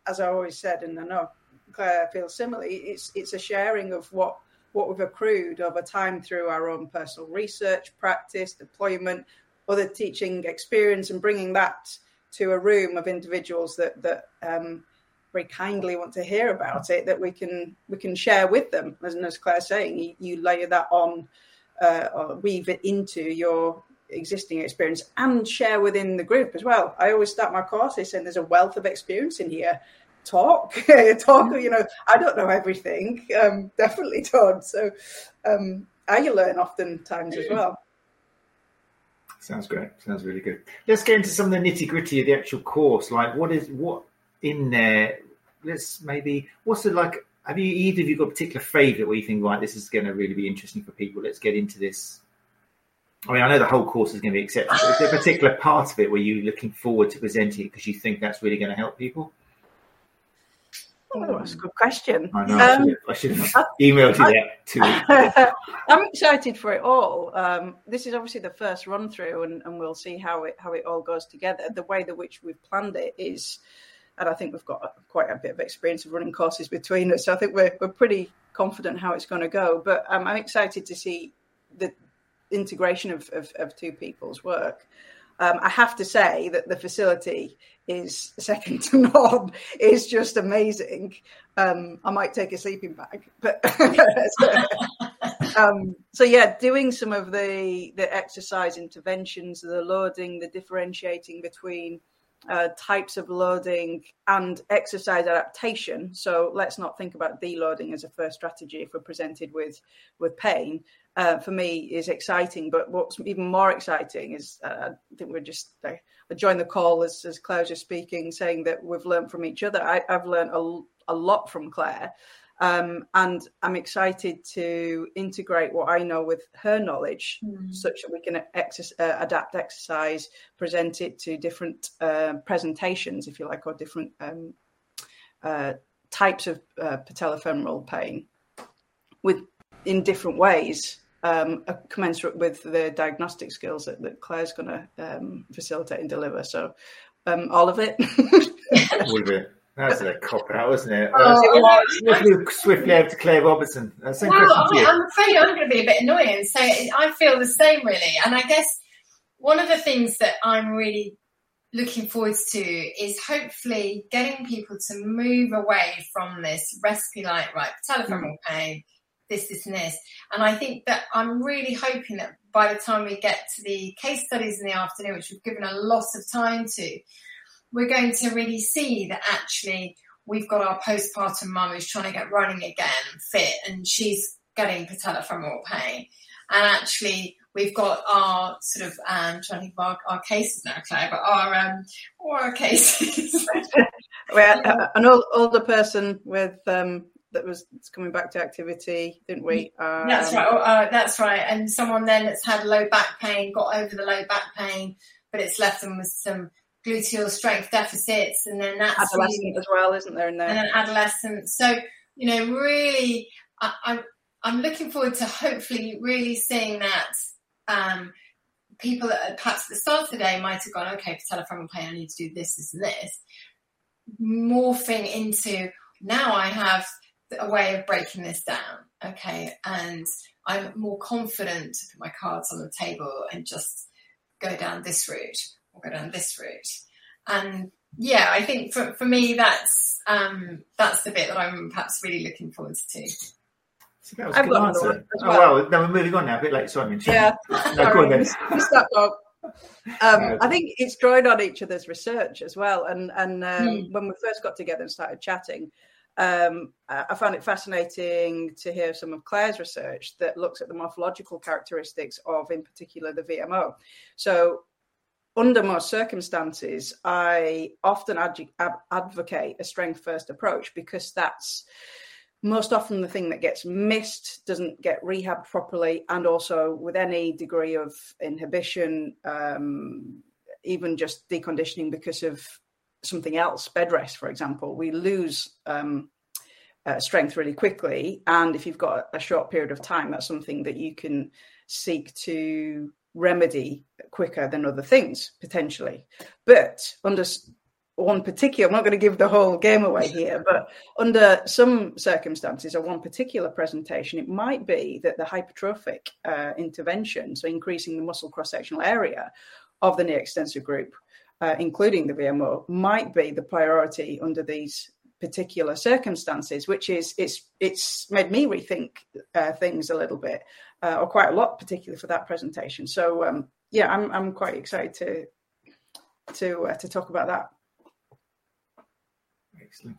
as I always said, and I know Claire feels similarly, it's it's a sharing of what what we've accrued over time through our own personal research, practice, deployment, other teaching experience, and bringing that to a room of individuals that that um, very kindly want to hear about it that we can we can share with them. As, as Claire's saying, you, you layer that on uh, or weave it into your existing experience and share within the group as well. I always start my courses saying there's a wealth of experience in here. Talk, talk. You know, I don't know everything. Um, definitely don't. So um, I learn oftentimes as well. Sounds great. Sounds really good. Let's get into some of the nitty gritty of the actual course. Like, what is what in there? Let's maybe what's it like? Have you either of you got a particular favourite where you think, right, this is going to really be interesting for people? Let's get into this. I mean, I know the whole course is going to be exceptional. Is there a particular part of it where you're looking forward to presenting it because you think that's really going to help people? Oh, that's a good question. I know. Um, I should have emailed you that too. I'm excited for it all. Um, this is obviously the first run through, and, and, we'll see how it how it all goes together. The way that which we've planned it is, and I think we've got quite a bit of experience of running courses between us. So I think we're we're pretty confident how it's going to go. But um, I'm excited to see the integration of, of, of two people's work. Um, I have to say that the facility is second to none. It's just amazing. Um, I might take a sleeping bag, but um, so yeah, doing some of the the exercise interventions, the loading, the differentiating between uh, types of loading and exercise adaptation. So let's not think about deloading as a first strategy if we're presented with with pain. Uh, for me, is exciting. But what's even more exciting is uh, I think we're just uh, I joined the call as as Claire's just speaking, saying that we've learned from each other. I, have learned a, a lot from Claire. Um, and I'm excited to integrate what I know with her knowledge, mm. such that we can exer- uh, adapt exercise, present it to different uh, presentations, if you like, or different um, uh, types of uh, patellofemoral pain, with in different ways, um, commensurate with the diagnostic skills that, that Claire's going to um, facilitate and deliver. So, um, all of it. all of. That's a cop out, wasn't it? Oh, uh, move swiftly over to Claire Robertson. Uh, well, I, I'm afraid I'm going to be a bit annoying So I feel the same, really. And I guess one of the things that I'm really looking forward to is hopefully getting people to move away from this recipe like, right, patellofemoral mm. pain, this, this, and this. And I think that I'm really hoping that by the time we get to the case studies in the afternoon, which we've given a lot of time to, we're going to really see that actually we've got our postpartum mum who's trying to get running again, fit, and she's getting patellofemoral pain. And actually, we've got our sort of um, trying to think of our, our cases now, Claire, but our um, our cases. well, uh, an older person with um, that was coming back to activity, didn't we? Um, that's right. Uh, that's right. And someone then that's had low back pain, got over the low back pain, but it's left them with some gluteal strength deficits, and then that's adolescent really, as well, isn't there? In there, and then adolescent. So you know, really, I, I'm I'm looking forward to hopefully really seeing that. Um, people that perhaps at the start of the day might have gone, okay, patellofemoral pain, I need to do this, this, and this, morphing into now I have a way of breaking this down, okay, and I'm more confident to put my cards on the table and just go down this route or go down this route. And yeah, I think for, for me, that's um, that's the bit that I'm perhaps really looking forward to. So that was I've good answer. Oh, well. Oh well, no, we're moving on now. A bit late, Simon. Yeah, no, go on then. Um, I think it's drawing on each other's research as well. And and um, mm. when we first got together and started chatting, um, I found it fascinating to hear some of Claire's research that looks at the morphological characteristics of, in particular, the VMO. So under most circumstances, I often ad- advocate a strength first approach because that's most often the thing that gets missed, doesn't get rehabbed properly, and also with any degree of inhibition, um, even just deconditioning because of something else, bed rest, for example, we lose um, uh, strength really quickly. And if you've got a short period of time, that's something that you can seek to remedy quicker than other things potentially. But under one particular, I'm not going to give the whole game away here, but under some circumstances or one particular presentation, it might be that the hypertrophic uh, intervention, so increasing the muscle cross sectional area of the knee extensor group, uh, including the VMO, might be the priority under these particular circumstances, which is it's it's made me rethink uh, things a little bit, uh, or quite a lot, particularly for that presentation. So um, yeah, I'm I'm quite excited to to uh, to talk about that. Excellent,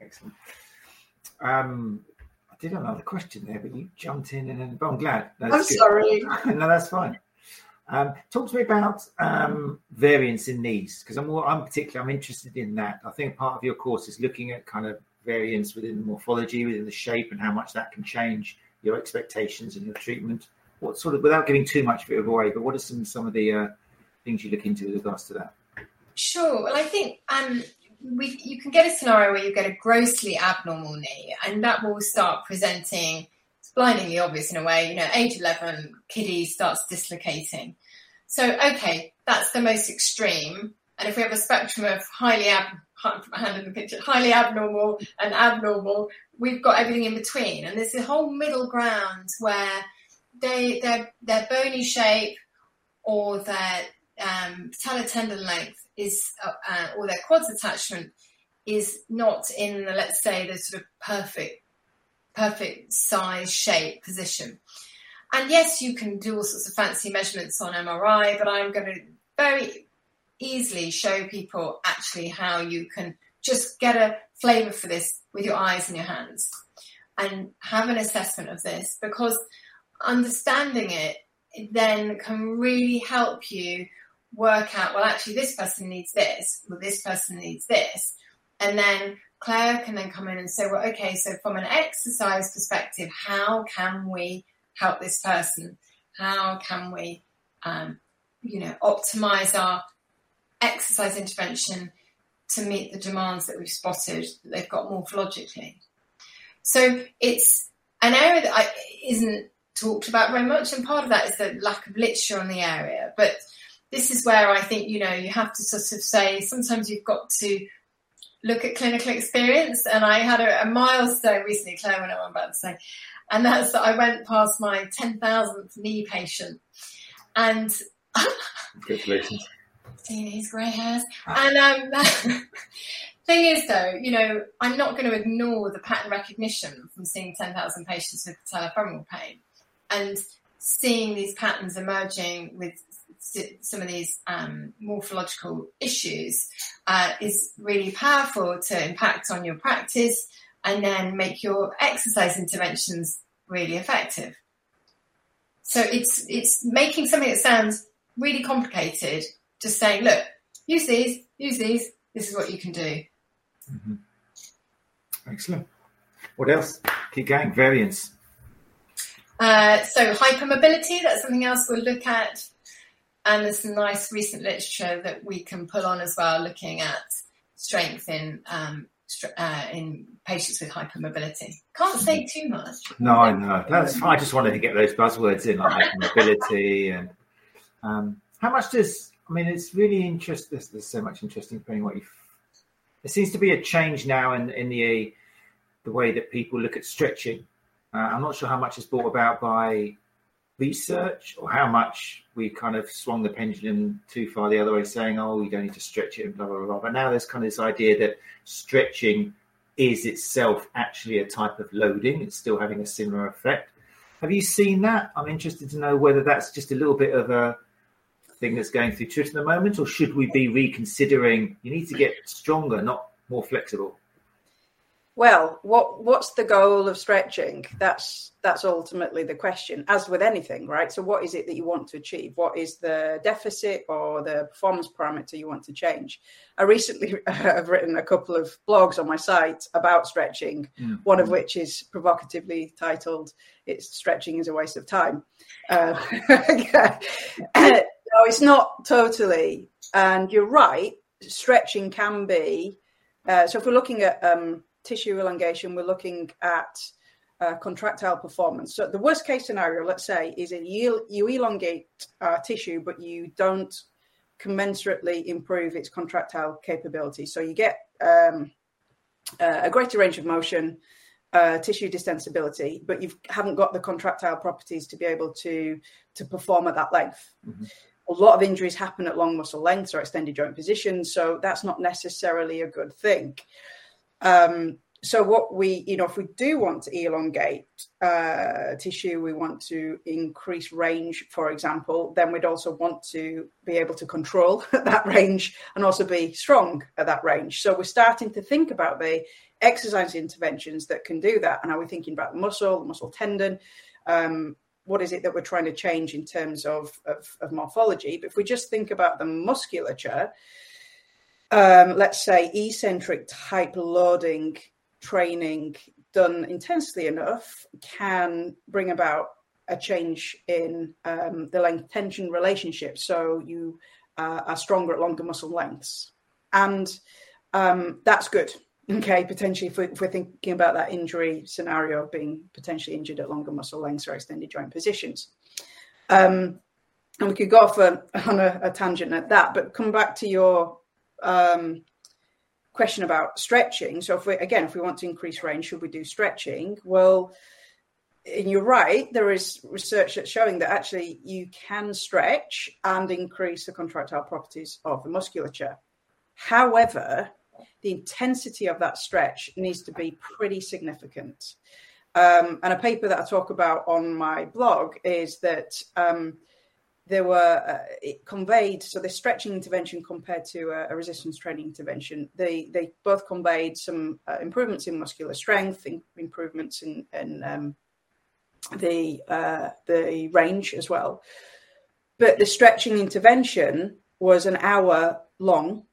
excellent. Um, I did have another question there, but you jumped in, and but I'm glad. That's I'm good. sorry. no, that's fine. Um, talk to me about um, variance in knees because I'm more, I'm particularly I'm interested in that. I think part of your course is looking at kind of variance within the morphology, within the shape, and how much that can change your expectations and your treatment. What sort of, without giving too much of it away, but what are some some of the uh, things you look into with regards to that? Sure. Well, I think um, we, you can get a scenario where you get a grossly abnormal knee, and that will start presenting. Blindingly obvious in a way. You know, age eleven, kiddie starts dislocating. So, okay, that's the most extreme. And if we have a spectrum of highly ab, hand in the picture, highly abnormal and abnormal, we've got everything in between. And there's a whole middle ground where they their their bony shape or their um, patellar tendon length is, uh, uh, or their quads attachment is not in the, let's say, the sort of perfect, perfect size, shape, position. And yes, you can do all sorts of fancy measurements on MRI, but I'm going to very easily show people actually how you can just get a flavor for this with your eyes and your hands and have an assessment of this because understanding it then can really help you work out, well, actually, this person needs this, well, this person needs this. And then Claire can then come in and say, well, okay, so from an exercise perspective, how can we help this person? How can we, um, you know, optimize our exercise intervention to meet the demands that we've spotted that they've got morphologically? So it's an area that I, isn't talked about very much, and part of that is the lack of literature on the area. But this is where I think, you know, you have to sort of say sometimes you've got to look at clinical experience. And I had a, a milestone recently, Claire, when I'm about to say, and that's that I went past my 10,000th knee patient. And congratulations. Seeing his grey hairs. And um, thing is, though, you know, I'm not going to ignore the pattern recognition from seeing 10,000 patients with patellofemoral pain and seeing these patterns emerging with some of these um, morphological issues uh, is really powerful to impact on your practice and then make your exercise interventions really effective. So it's it's making something that sounds really complicated, just saying, look, use these, use these. This is what you can do. Mm-hmm. Excellent. What else? Keep going. Variance. Uh, so hypermobility, that's something else we'll look at and there's some nice recent literature that we can pull on as well, looking at strength in um, uh, in patients with hypermobility. Can't say too much. No, I know. That's. I just wanted to get those buzzwords in, like hypermobility and um, how much does. I mean, it's really interesting. There's, there's so much interesting depending what you. There seems to be a change now in in the the way that people look at stretching. Uh, I'm not sure how much is brought about by research or how much we kind of swung the pendulum too far the other way, saying, oh, you don't need to stretch it and blah, blah, blah. But now there's kind of this idea that stretching is itself actually a type of loading. It's still having a similar effect. Have you seen that? I'm interested to know whether that's just a little bit of a thing that's going through Twitter at the moment, or should we be reconsidering? You need to get stronger, not more flexible. Well, what what's the goal of stretching? That's that's ultimately the question, as with anything, right? So, what is it that you want to achieve? What is the deficit or the performance parameter you want to change? I recently have written a couple of blogs on my site about stretching, mm. one of which is provocatively titled "It's stretching is a waste of time." Uh, no, it's not totally, and you're right. Stretching can be. Uh, so, if we're looking at um, tissue elongation, we're looking at uh, contractile performance. So the worst case scenario, let's say, is you, you elongate uh, tissue, but you don't commensurately improve its contractile capability. So you get um, uh, a greater range of motion, uh, tissue distensibility, but you haven't got the contractile properties to be able to to perform at that length. Mm-hmm. A lot of injuries happen at long muscle lengths or extended joint positions, so that's not necessarily a good thing. Um, so what we you know if we do want to elongate uh, tissue we want to increase range for example then we'd also want to be able to control that range and also be strong at that range. So we're starting to think about the exercise interventions that can do that. And are we thinking about the muscle the muscle tendon? Um, what is it that we're trying to change in terms of, of, of morphology? But if we just think about the musculature um, let's say eccentric type loading training done intensely enough can bring about a change in um, the length tension relationship. So you uh, are stronger at longer muscle lengths. And um, that's good. Okay, potentially, if, we, are thinking about that injury scenario of being potentially injured at longer muscle lengths or extended joint positions. Um, and we could go off a, on a, a, tangent at that, but come back to your um, question about stretching. So if we again, if we want to increase range, should we do stretching? Well, and you're right, there is research that's showing that actually you can stretch and increase the contractile properties of the musculature. However, the intensity of that stretch needs to be pretty significant. Um, and a paper that I talk about on my blog is that um, there were uh, it conveyed so the stretching intervention compared to a, a, resistance training intervention. They they both conveyed some uh, improvements in muscular strength in, improvements in, in um, the uh, the range as well. But the stretching intervention was an hour long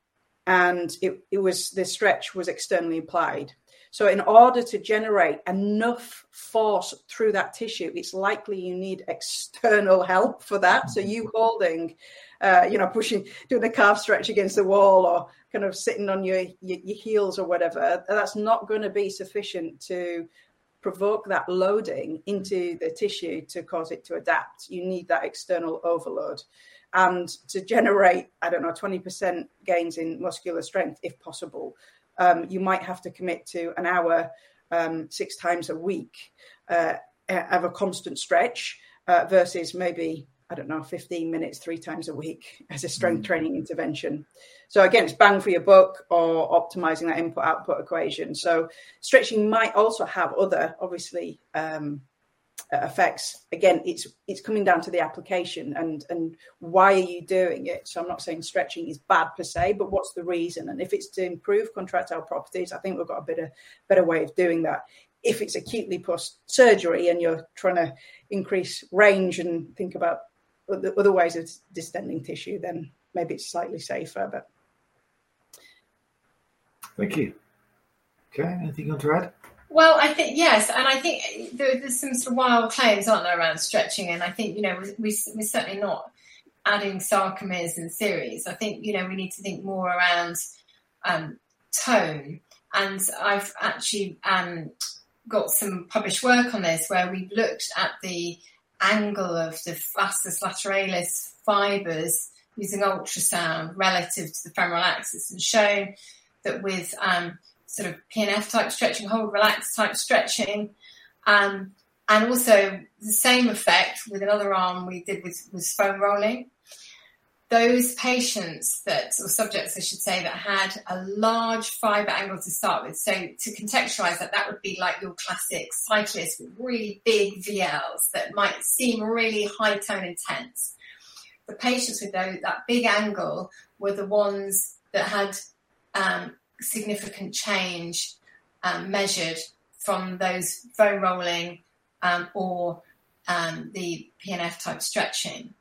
and it, it was the stretch was externally applied so, in order to generate enough force through that tissue, it's likely you need external help for that. So, you holding, uh, you know, pushing, doing a calf stretch against the wall or kind of sitting on your, your, your heels or whatever, that's not going to be sufficient to provoke that loading into the tissue to cause it to adapt. You need that external overload. And to generate, I don't know, 20% gains in muscular strength, if possible, um, you might have to commit to an hour um, six times a week uh, of a constant stretch uh, versus maybe I don't know, 15 minutes three times a week as a strength mm. training intervention. So again, it's bang for your buck or optimizing that input output equation. So stretching might also have other, obviously, um, Uh, effects. Again it's it's coming down to the application and and why are you doing it? So i'm not saying stretching is bad per se but what's the reason? And if it's to improve contractile properties i think we've got a better better way of doing that. If it's acutely post surgery and you're trying to increase range and think about other ways of distending tissue then maybe it's slightly safer but. Thank you. Okay anything you want to add well, I think yes, and I think there, there's some sort of wild claims, aren't there, around stretching? And I think you know we, we're certainly not adding sarcomeres in series. I think you know we need to think more around um, tone. And I've actually um, got some published work on this where we've looked at the angle of the vastus lateralis fibres using ultrasound relative to the femoral axis and shown that with um, sort of PNF type stretching, hold relax type stretching. Um, and also the same effect with another arm we did with, with foam rolling. Those patients that, or subjects I should say, that had a large fiber angle to start with. So to contextualize that, that would be like your classic cyclist with really big VLs that might seem really high tone intense. The patients with those, that big angle were the ones that had um, significant change um, measured from those foam rolling um, or um, the PNF type stretching.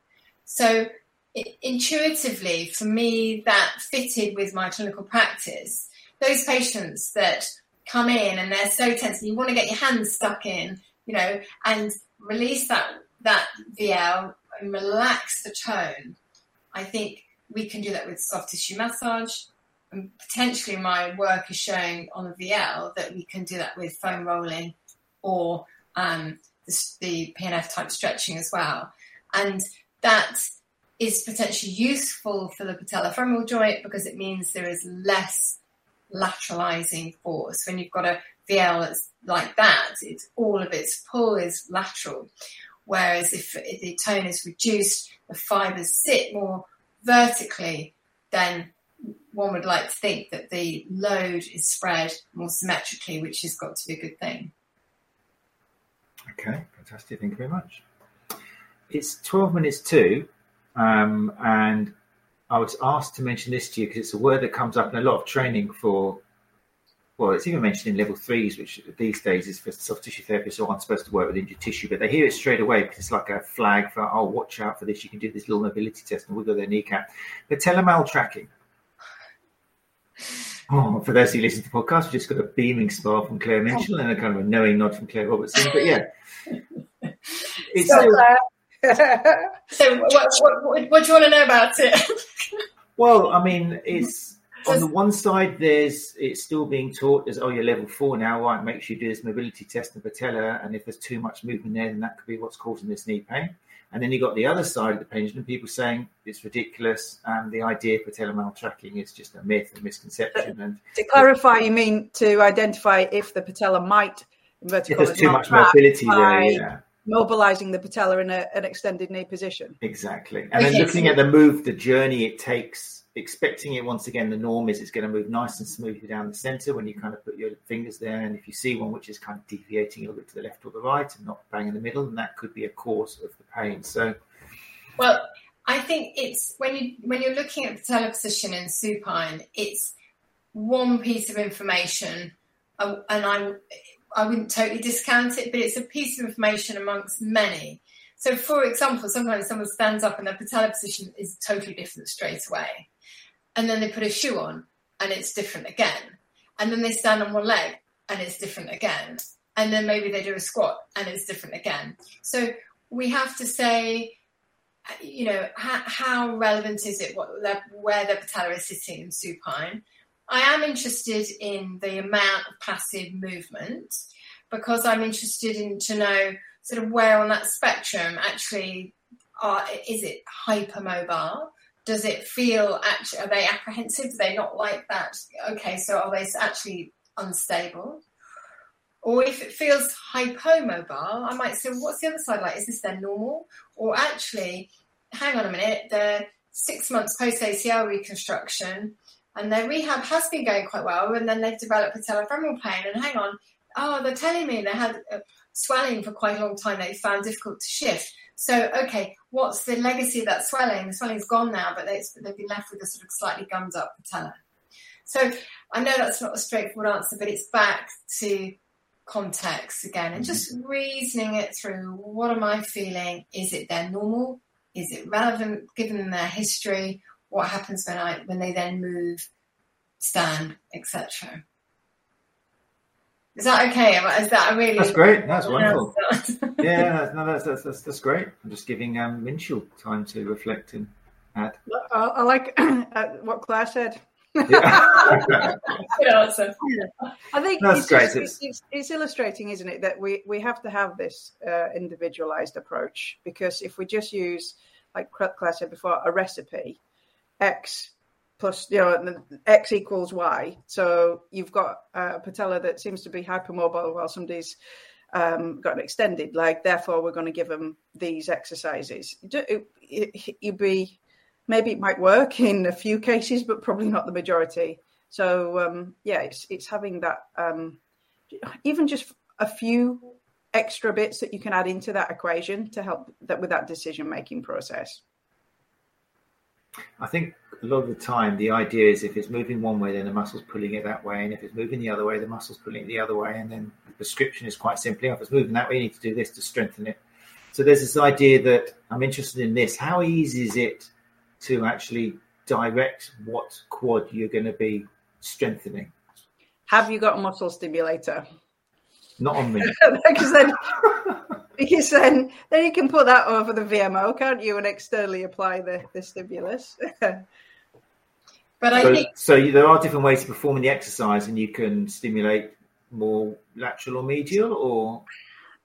So it, intuitively, for me, that fitted with my clinical practice. Those patients that come in and they're so tense, and you want to get your hands stuck in, you know, and release that that VL and relax the tone. I think we can do that with soft tissue massage And potentially, my work is showing on the VL that we can do that with foam rolling or um, the, the PNF type stretching as well. And that is potentially useful for the patellofemoral joint because it means there is less lateralizing force. When you've got a VL that's like that, it's all of its pull is lateral. Whereas if, if the tone is reduced, the fibers sit more vertically, then one would like to think that the load is spread more symmetrically, which has got to be a good thing. Okay, fantastic. Thank you very much. It's 12 minutes to, um, and I was asked to mention this to you because it's a word that comes up in a lot of training for, well, it's even mentioned in level threes, which these days is for soft tissue therapists who aren't supposed to work with injured tissue, but they hear it straight away because it's like a flag for, oh, watch out for this. You can do this little mobility test and wiggle their kneecap. Patellomal tracking. Oh, for those who listen to the podcast, we just got a beaming smile from Claire Minshull and a kind of a knowing nod from Claire Robertson. But yeah, it's so, so uh, what, what, what, do you want to know about it? well, I mean, it's on the one side, there's it's still being taught as oh, you're level four now, right? Make sure you do this mobility test in patella, and if there's too much movement there, then that could be what's causing this knee pain. And then you got the other side of the pendulum, people saying it's ridiculous, and the idea for patellofemoral tracking is just a myth, a misconception. Uh, and to clarify, you mean to identify if the patella might if there's too much mobility there, yeah mobilizing the patella in a, an extended knee position. Exactly. And then looking at the move, the journey it takes, expecting it once again, the norm is it's going to move nice and smoothly down the center when you kind of put your fingers there. And if you see one which is kind of deviating a little bit to the left or the right and not bang in the middle, then that could be a cause of the pain. So, well, I think it's when you when you're looking at the patella position in supine, it's one piece of information, uh, and I I wouldn't totally discount it, but it's a piece of information amongst many. So, for example, sometimes someone stands up and their patella position is totally different straight away. And then they put a shoe on and it's different again. And then they stand on one leg and it's different again. And then maybe they do a squat and it's different again. So, we have to say, you know, how, how relevant is it what, where the patella is sitting in supine? I am interested in the amount of passive movement because I'm interested in to know sort of where on that spectrum actually are, is it hypermobile? Does it feel actually, are they apprehensive? Do they not like that? Okay, so are they actually unstable? Or if it feels hypomobile, I might say, what's the other side like? Is this their normal? Or actually, hang on a minute, they're six months post ACL reconstruction and their rehab has been going quite well, and then they've developed patellofemoral pain. And hang on, oh, they're telling me they had uh, swelling for quite a long time. They found difficult to shift. So, okay, what's the legacy of that swelling? The swelling's gone now, but they, they've been left with a sort of slightly gummed up patella. So, I know that's not a straightforward answer, but it's back to context again and just mm-hmm. reasoning it through. What am I feeling? Is it their normal? Is it relevant given their history? what happens when I when they then move, stand, etc. Is that okay? Is that really? That's great. That's wonderful. yeah, no, that's, that's, that's that's great. I'm just giving um, Minshull time to reflect and add. I, I like uh, what Claire said. Yeah. Good answer. I think that's it's, great. Just, it's, it's, illustrating, isn't it, that we, we have to have this uh, individualized approach because if we just use, like Claire said before, a recipe, X plus you know X equals Y. So you've got a patella that seems to be hypermobile while somebody's um, got an extended leg. Therefore, we're going to give them these exercises. You'd be maybe it might work in a few cases, but probably not the majority. So um, yeah, it's it's having that um, even just a few extra bits that you can add into that equation to help that with that decision making process. I think a lot of the time the idea is if it's moving one way, then the muscle's pulling it that way, and if it's moving the other way, the muscle's pulling it the other way, and then the prescription is quite simply, if it's moving that way, you need to do this to strengthen it. So there's this idea that I'm interested in this. How easy is it to actually direct what quad you're going to be strengthening? Have you got a muscle stimulator? Not on me. because then, then you can put that over the VMO, can't you, and externally apply the, the stimulus. But I so, think so there are different ways of performing the exercise, and you can stimulate more lateral or medial, or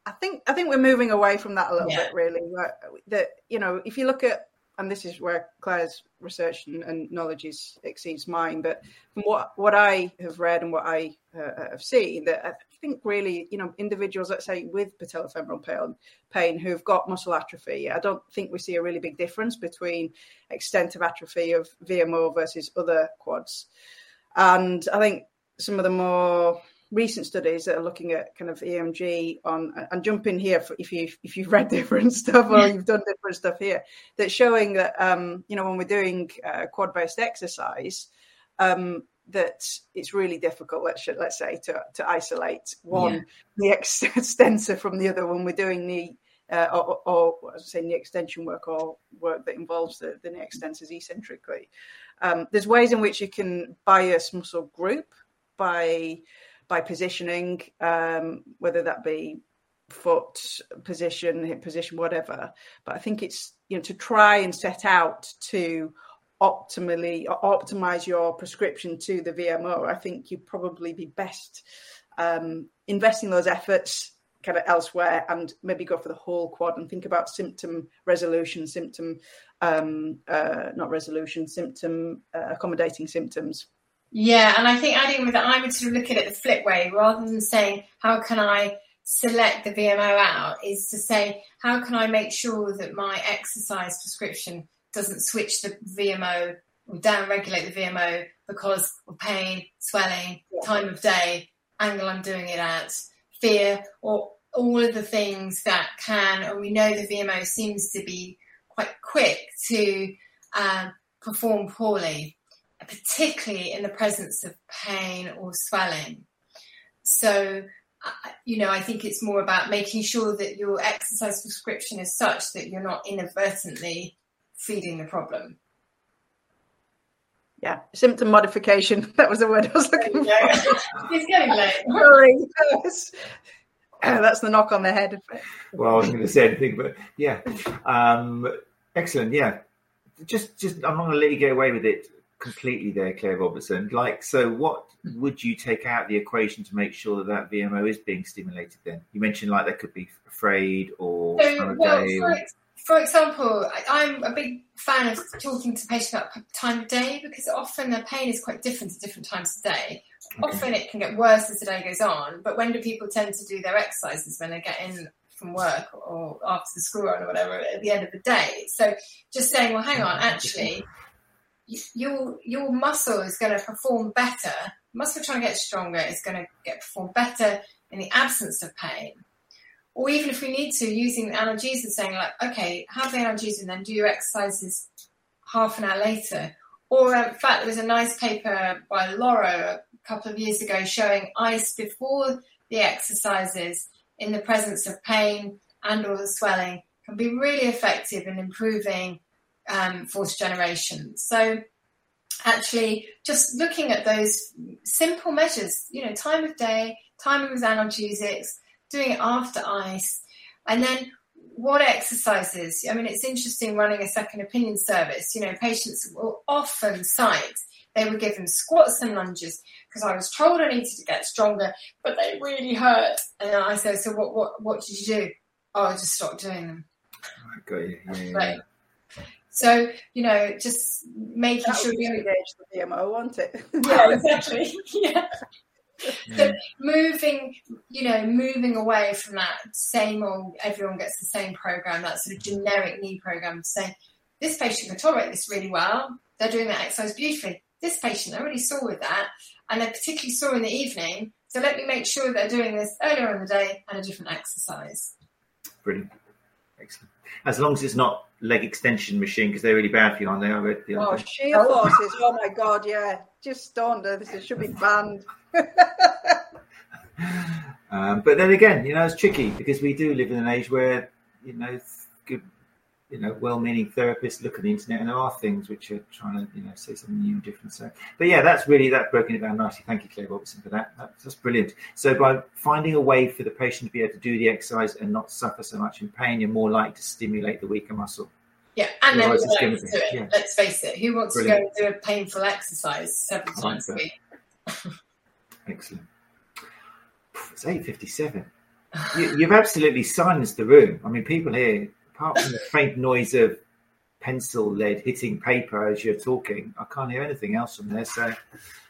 I think I think we're moving away from that a little Yeah. bit, really. where- That you know, if you look at, and this is where Claire's research and, and knowledge is exceeds mine, but from what what I have read and what I uh, have seen, that I think really, you know, individuals, let's say with patellofemoral pain, pain who've got muscle atrophy, I don't think we see a really big difference between extent of atrophy of VMO versus other quads, and I think some of the more recent studies that are looking at kind of EMG on and jump in here for, if you if you've read different stuff or you've done different stuff here that's showing that um, you know when we're doing uh, quad based exercise um, that it's really difficult let's let's say to to isolate one Yeah. the ex- extensor from the other when we're doing the uh, or, or, or as I say knee extension work or work that involves the, the knee extensors eccentrically. Um, there's ways in which you can bias muscle group by by positioning, um, whether that be foot position, hip position, whatever. But I think it's you know to try and set out to optimally optimize your prescription to the VMO. I think you'd probably be best um, investing those efforts kind of elsewhere and maybe go for the whole quad and think about symptom resolution, symptom um, uh, not resolution, symptom uh, accommodating symptoms. Yeah, and I think adding with that, I would sort of look at it the flip way rather than saying, how can I select the VMO out, is to say, how can I make sure that my exercise prescription doesn't switch the VMO or down regulate the VMO because of pain, swelling, time of day, angle I'm doing it at, fear, or all of the things that can, and we know the VMO seems to be quite quick to um, perform poorly particularly in the presence of pain or swelling. So, uh, you know, I think it's more about making sure that your exercise prescription is such that you're not inadvertently feeding the problem. Yeah, symptom modification. That was the word I was looking for. it's getting late. Sorry. That's the knock on the head. well, I wasn't going to say anything, but yeah, um, excellent. Yeah, just just I'm not going to let you get away with it completely there, Claire Robertson. Like, so what would you take out of the equation to make sure that that VMO is being stimulated? Then you mentioned like they could be afraid or time So, well, day. for, Or, ex- for example, I, I'm a big fan of talking to patients about time of day because often the pain is quite different at different times of day. Often it can get worse as the day goes on, but when do people tend to do their exercises? When they get in from work or after the school run or whatever at the end of the day. So just saying, well, hang on, mm-hmm. actually, your your muscle is going to perform better. Muscle trying to get stronger is going to get perform better in the absence of pain or even if we need to, using the analgesia, saying like, okay, have the analgesia and then do your exercises half an hour later. Or in fact, there was a nice paper by Laura a couple of years ago showing ice before the exercises in the presence of pain and or the swelling can be really effective in improving um, force generation. So actually just looking at those simple measures, you know, time of day, timing of analgesics, doing it after ice, and then what exercises? I mean, it's interesting running a second opinion service. You know, patients will often cite they were given squats and lunges because I was told I needed to get stronger, but they really hurt. And I said, "So what? What? What did you do? Oh, I just stopped doing them." Got you. Yeah, yeah, Right. So you know, just making That sure would be you engage the VMO, won't it? yeah, exactly. yeah. Yeah. Mm. moving, you know, moving away from that same old, everyone gets the same program, that sort of generic knee program, saying this patient can tolerate this really well. They're doing that exercise beautifully. This patient, I already saw with that, and I particularly saw in the evening. So let me make sure they're doing this earlier in the day and a different exercise. Brilliant. Excellent. As long as it's not leg extension machine, because they're really bad for you, aren't they? I read the Oh, other day. sheer forces. Oh my god, yeah. Just stoned her. This should be banned. Um, but then again, you know, it's tricky because we do live in an age where, you know, good, you know, well-meaning therapists look at the internet and there are things which are trying to, you know, say something new and different. So, but yeah, that's really that broken it down nicely. Thank you, Claire Robertson, for that. That's, that's brilliant. So, by finding a way for the patient to be able to do the exercise and not suffer so much in pain, you're more likely to stimulate the weaker muscle. Yeah, and then it's who gonna wants to do it? yeah. Let's face it. Who wants Brilliant. to go and do a painful exercise several I times a week? Excellent. It's eight fifty-seven. You, you've absolutely silenced the room. I mean, people here, apart from the faint noise of pencil lead hitting paper as you're talking, I can't hear anything else from there. So,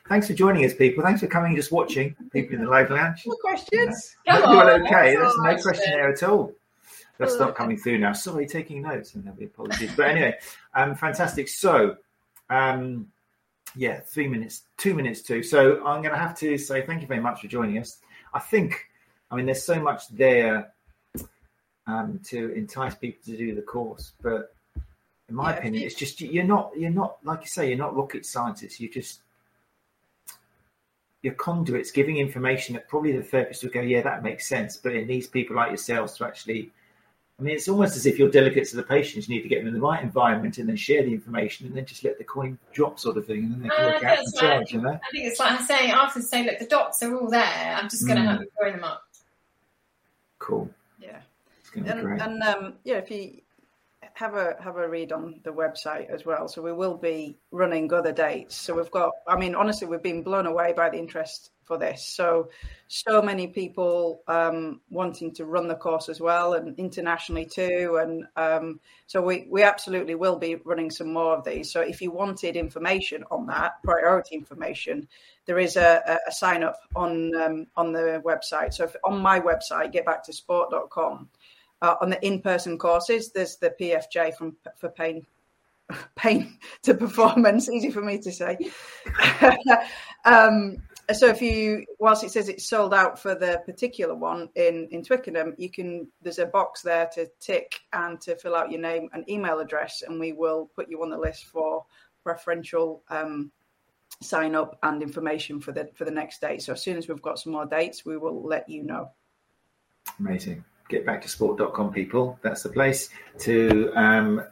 thanks for joining us, people. Thanks for coming and just watching. People in the live lounge. More questions? Hope Come you're on, okay. that's There's no question there at all. They'll Oh, start okay. coming through now. Sorry, taking notes, and there'll be apologies. But anyway, um, fantastic. So, um, yeah, three minutes, two minutes too. So I'm going to have to say thank you very much for joining us. I think, I mean, there's so much there um, to entice people to do the course, but in my Yeah, opinion, you- it's just you're not, you're not, like you say, you're not rocket scientists. You're just your conduits giving information that probably the therapist would go, yeah, that makes sense. But it needs people like yourselves to actually. I mean, it's almost as if you're delegates to the patients. You need to get them in the right environment and then share the information and then just let the coin drop, sort of thing, and then they can Uh, work out that's themselves. You know, I think it's like I'm saying after saying, look, the dots are all there. I'm just going to Mm. have to join them up. cool. Yeah. It's going to be and, and um, yeah, if you have a have a read on the website as well. So we will be running other dates. So we've got. I mean, honestly, we've been blown away by the interest for this. So so many people um, wanting to run the course as well, and internationally too. And um, so we we absolutely will be running some more of these. So if you wanted information on that, priority information, there is a, a, sign up on um, on the website. So if, on my website, getbacktosport.com, uh, on the in-person courses, there's the PFJ from for pain pain to performance. Easy for me to say. um, so if you, whilst it says it's sold out for the particular one in in Twickenham, you can. There's a box there to tick and to fill out your name and email address, and we will put you on the list for preferential. Um, sign up and information for the for the next date so as soon as we've got some more dates we will let you know Amazing. Get back to sport.com, people. That's the place to um,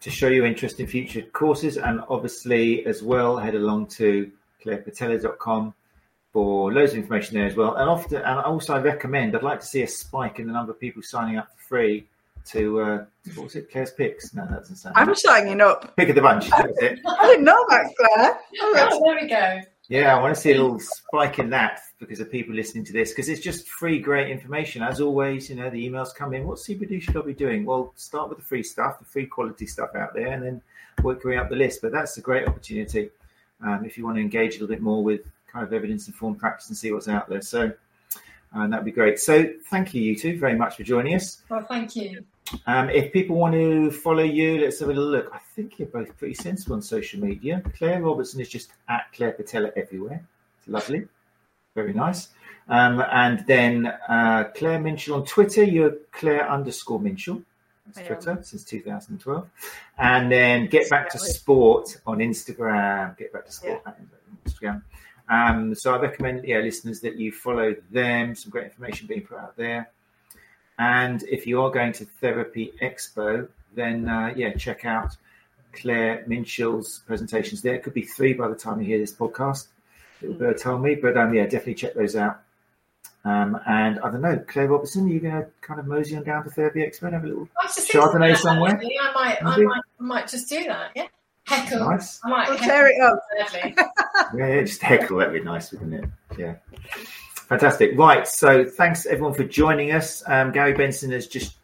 to show your interest in future courses, and obviously as well head along to clairepatella.com for loads of information there as well. And often, and also I recommend. I'd like to see a spike in the number of people signing up for free to uh, what was it? Claire's picks. No, that doesn't sound. i'm signing up Pick of the bunch. That it. i didn't know that claire oh, Oh, there we go. Yeah, I want to see a little spike in that because of people listening to this because it's just free, great information. As always, you know, the emails come in. What CPD should I be doing? Well, start with the free stuff, the free quality stuff out there, and then work your way up the list. But that's a great opportunity um, if you want to engage a little bit more with kind of evidence informed practice and see what's out there. So uh, that'd be great. So thank you, you two, very much for joining us. Well, thank you. Um, if people want to follow you, let's have a little look. I think you're both pretty sensible on social media. Claire Robertson is just at Claire Patella everywhere. It's lovely. Very nice. Um, and then uh, Claire Minshull on Twitter. You're Claire underscore Minshull. That's. Twitter since 2012. And then Get Back to Sport on Instagram. Get Back to Sport on Instagram. Um, so I recommend, yeah, listeners that you follow them. Some great information being put out there. And if you are going to Therapy Expo, then uh, yeah, check out Claire Minshull's presentations there. It could be three by the time you hear this podcast. Little bird told me, but um, yeah, definitely check those out. Um, and I don't know, Claire Robertson, are you going to kind of mosey on down to Therapy Expo and have a little I was just thinking Chardonnay somewhere? actually. I might, I might, I might just do that. Yeah. Heckle. nice? I might We'll heckle tear it up. Yeah, yeah, just heckle. That'd be nice, wouldn't it? Yeah. Fantastic. Right. So thanks everyone for joining us. Um, Gary Benson has just,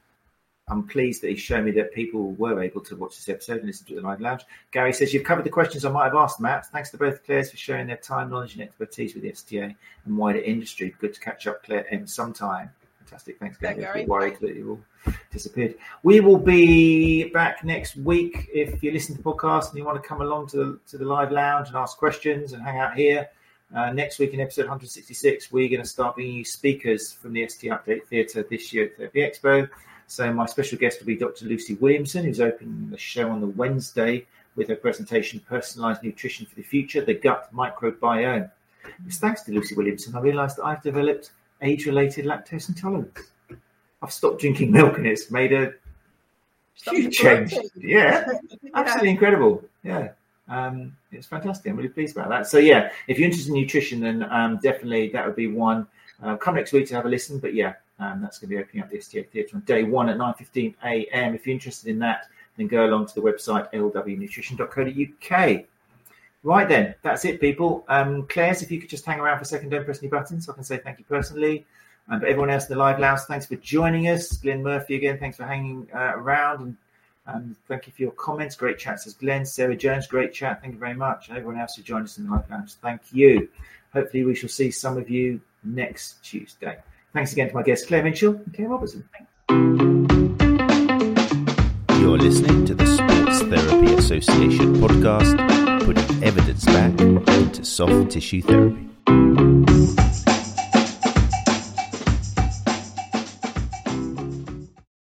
I'm pleased that he's shown me that people were able to watch this episode and listen to the live lounge. Gary says, You've covered the questions I might have asked, Matt. Thanks to both Claires for sharing their time, knowledge, and expertise with the STA and wider industry. Good to catch up, Claire, M sometime. Fantastic. Thanks, Gary. Gary. worried that you all disappeared. We will be back next week. If you listen to the podcast and you want to come along to the, to the live lounge and ask questions and hang out here, uh, next week in episode 166, we're going to start bringing you speakers from the ST Update Theatre this year at Therapy Expo. So my special guest will be Dr. Lucy Williamson, who's opening the show on the Wednesday with her presentation, Personalised Nutrition for the Future, the Gut Microbiome. It's thanks to Lucy Williamson I realised that I've developed age-related lactose intolerance. I've stopped drinking milk and it's made a Stop huge change. Yeah, absolutely incredible. Yeah, um, it's fantastic. I'm really pleased about that. So yeah, if you're interested in nutrition, then um, definitely that would be one. Uh, come next week to have a listen. But yeah, um, that's going to be opening up the STA Theatre on day one at 9:15 a.m. If you're interested in that, then go along to the website lwnutrition.co.uk. Right then, that's it, people. Um, if you could just hang around for a second, don't press any buttons, I can say thank you personally. Um, but everyone else in the live lounge, thanks for joining us. Glenn Murphy again, thanks for hanging uh, around and um, thank you for your comments. Great chat, says Glenn. Sarah Jones, great chat. Thank you very much. And everyone else who joined us in the live lounge, thank you. Hopefully, we shall see some of you next Tuesday. Thanks again to my guests, Claire Minshull and Claire Robertson. You're listening to the Sports Therapy Association podcast, putting evidence back into soft tissue therapy.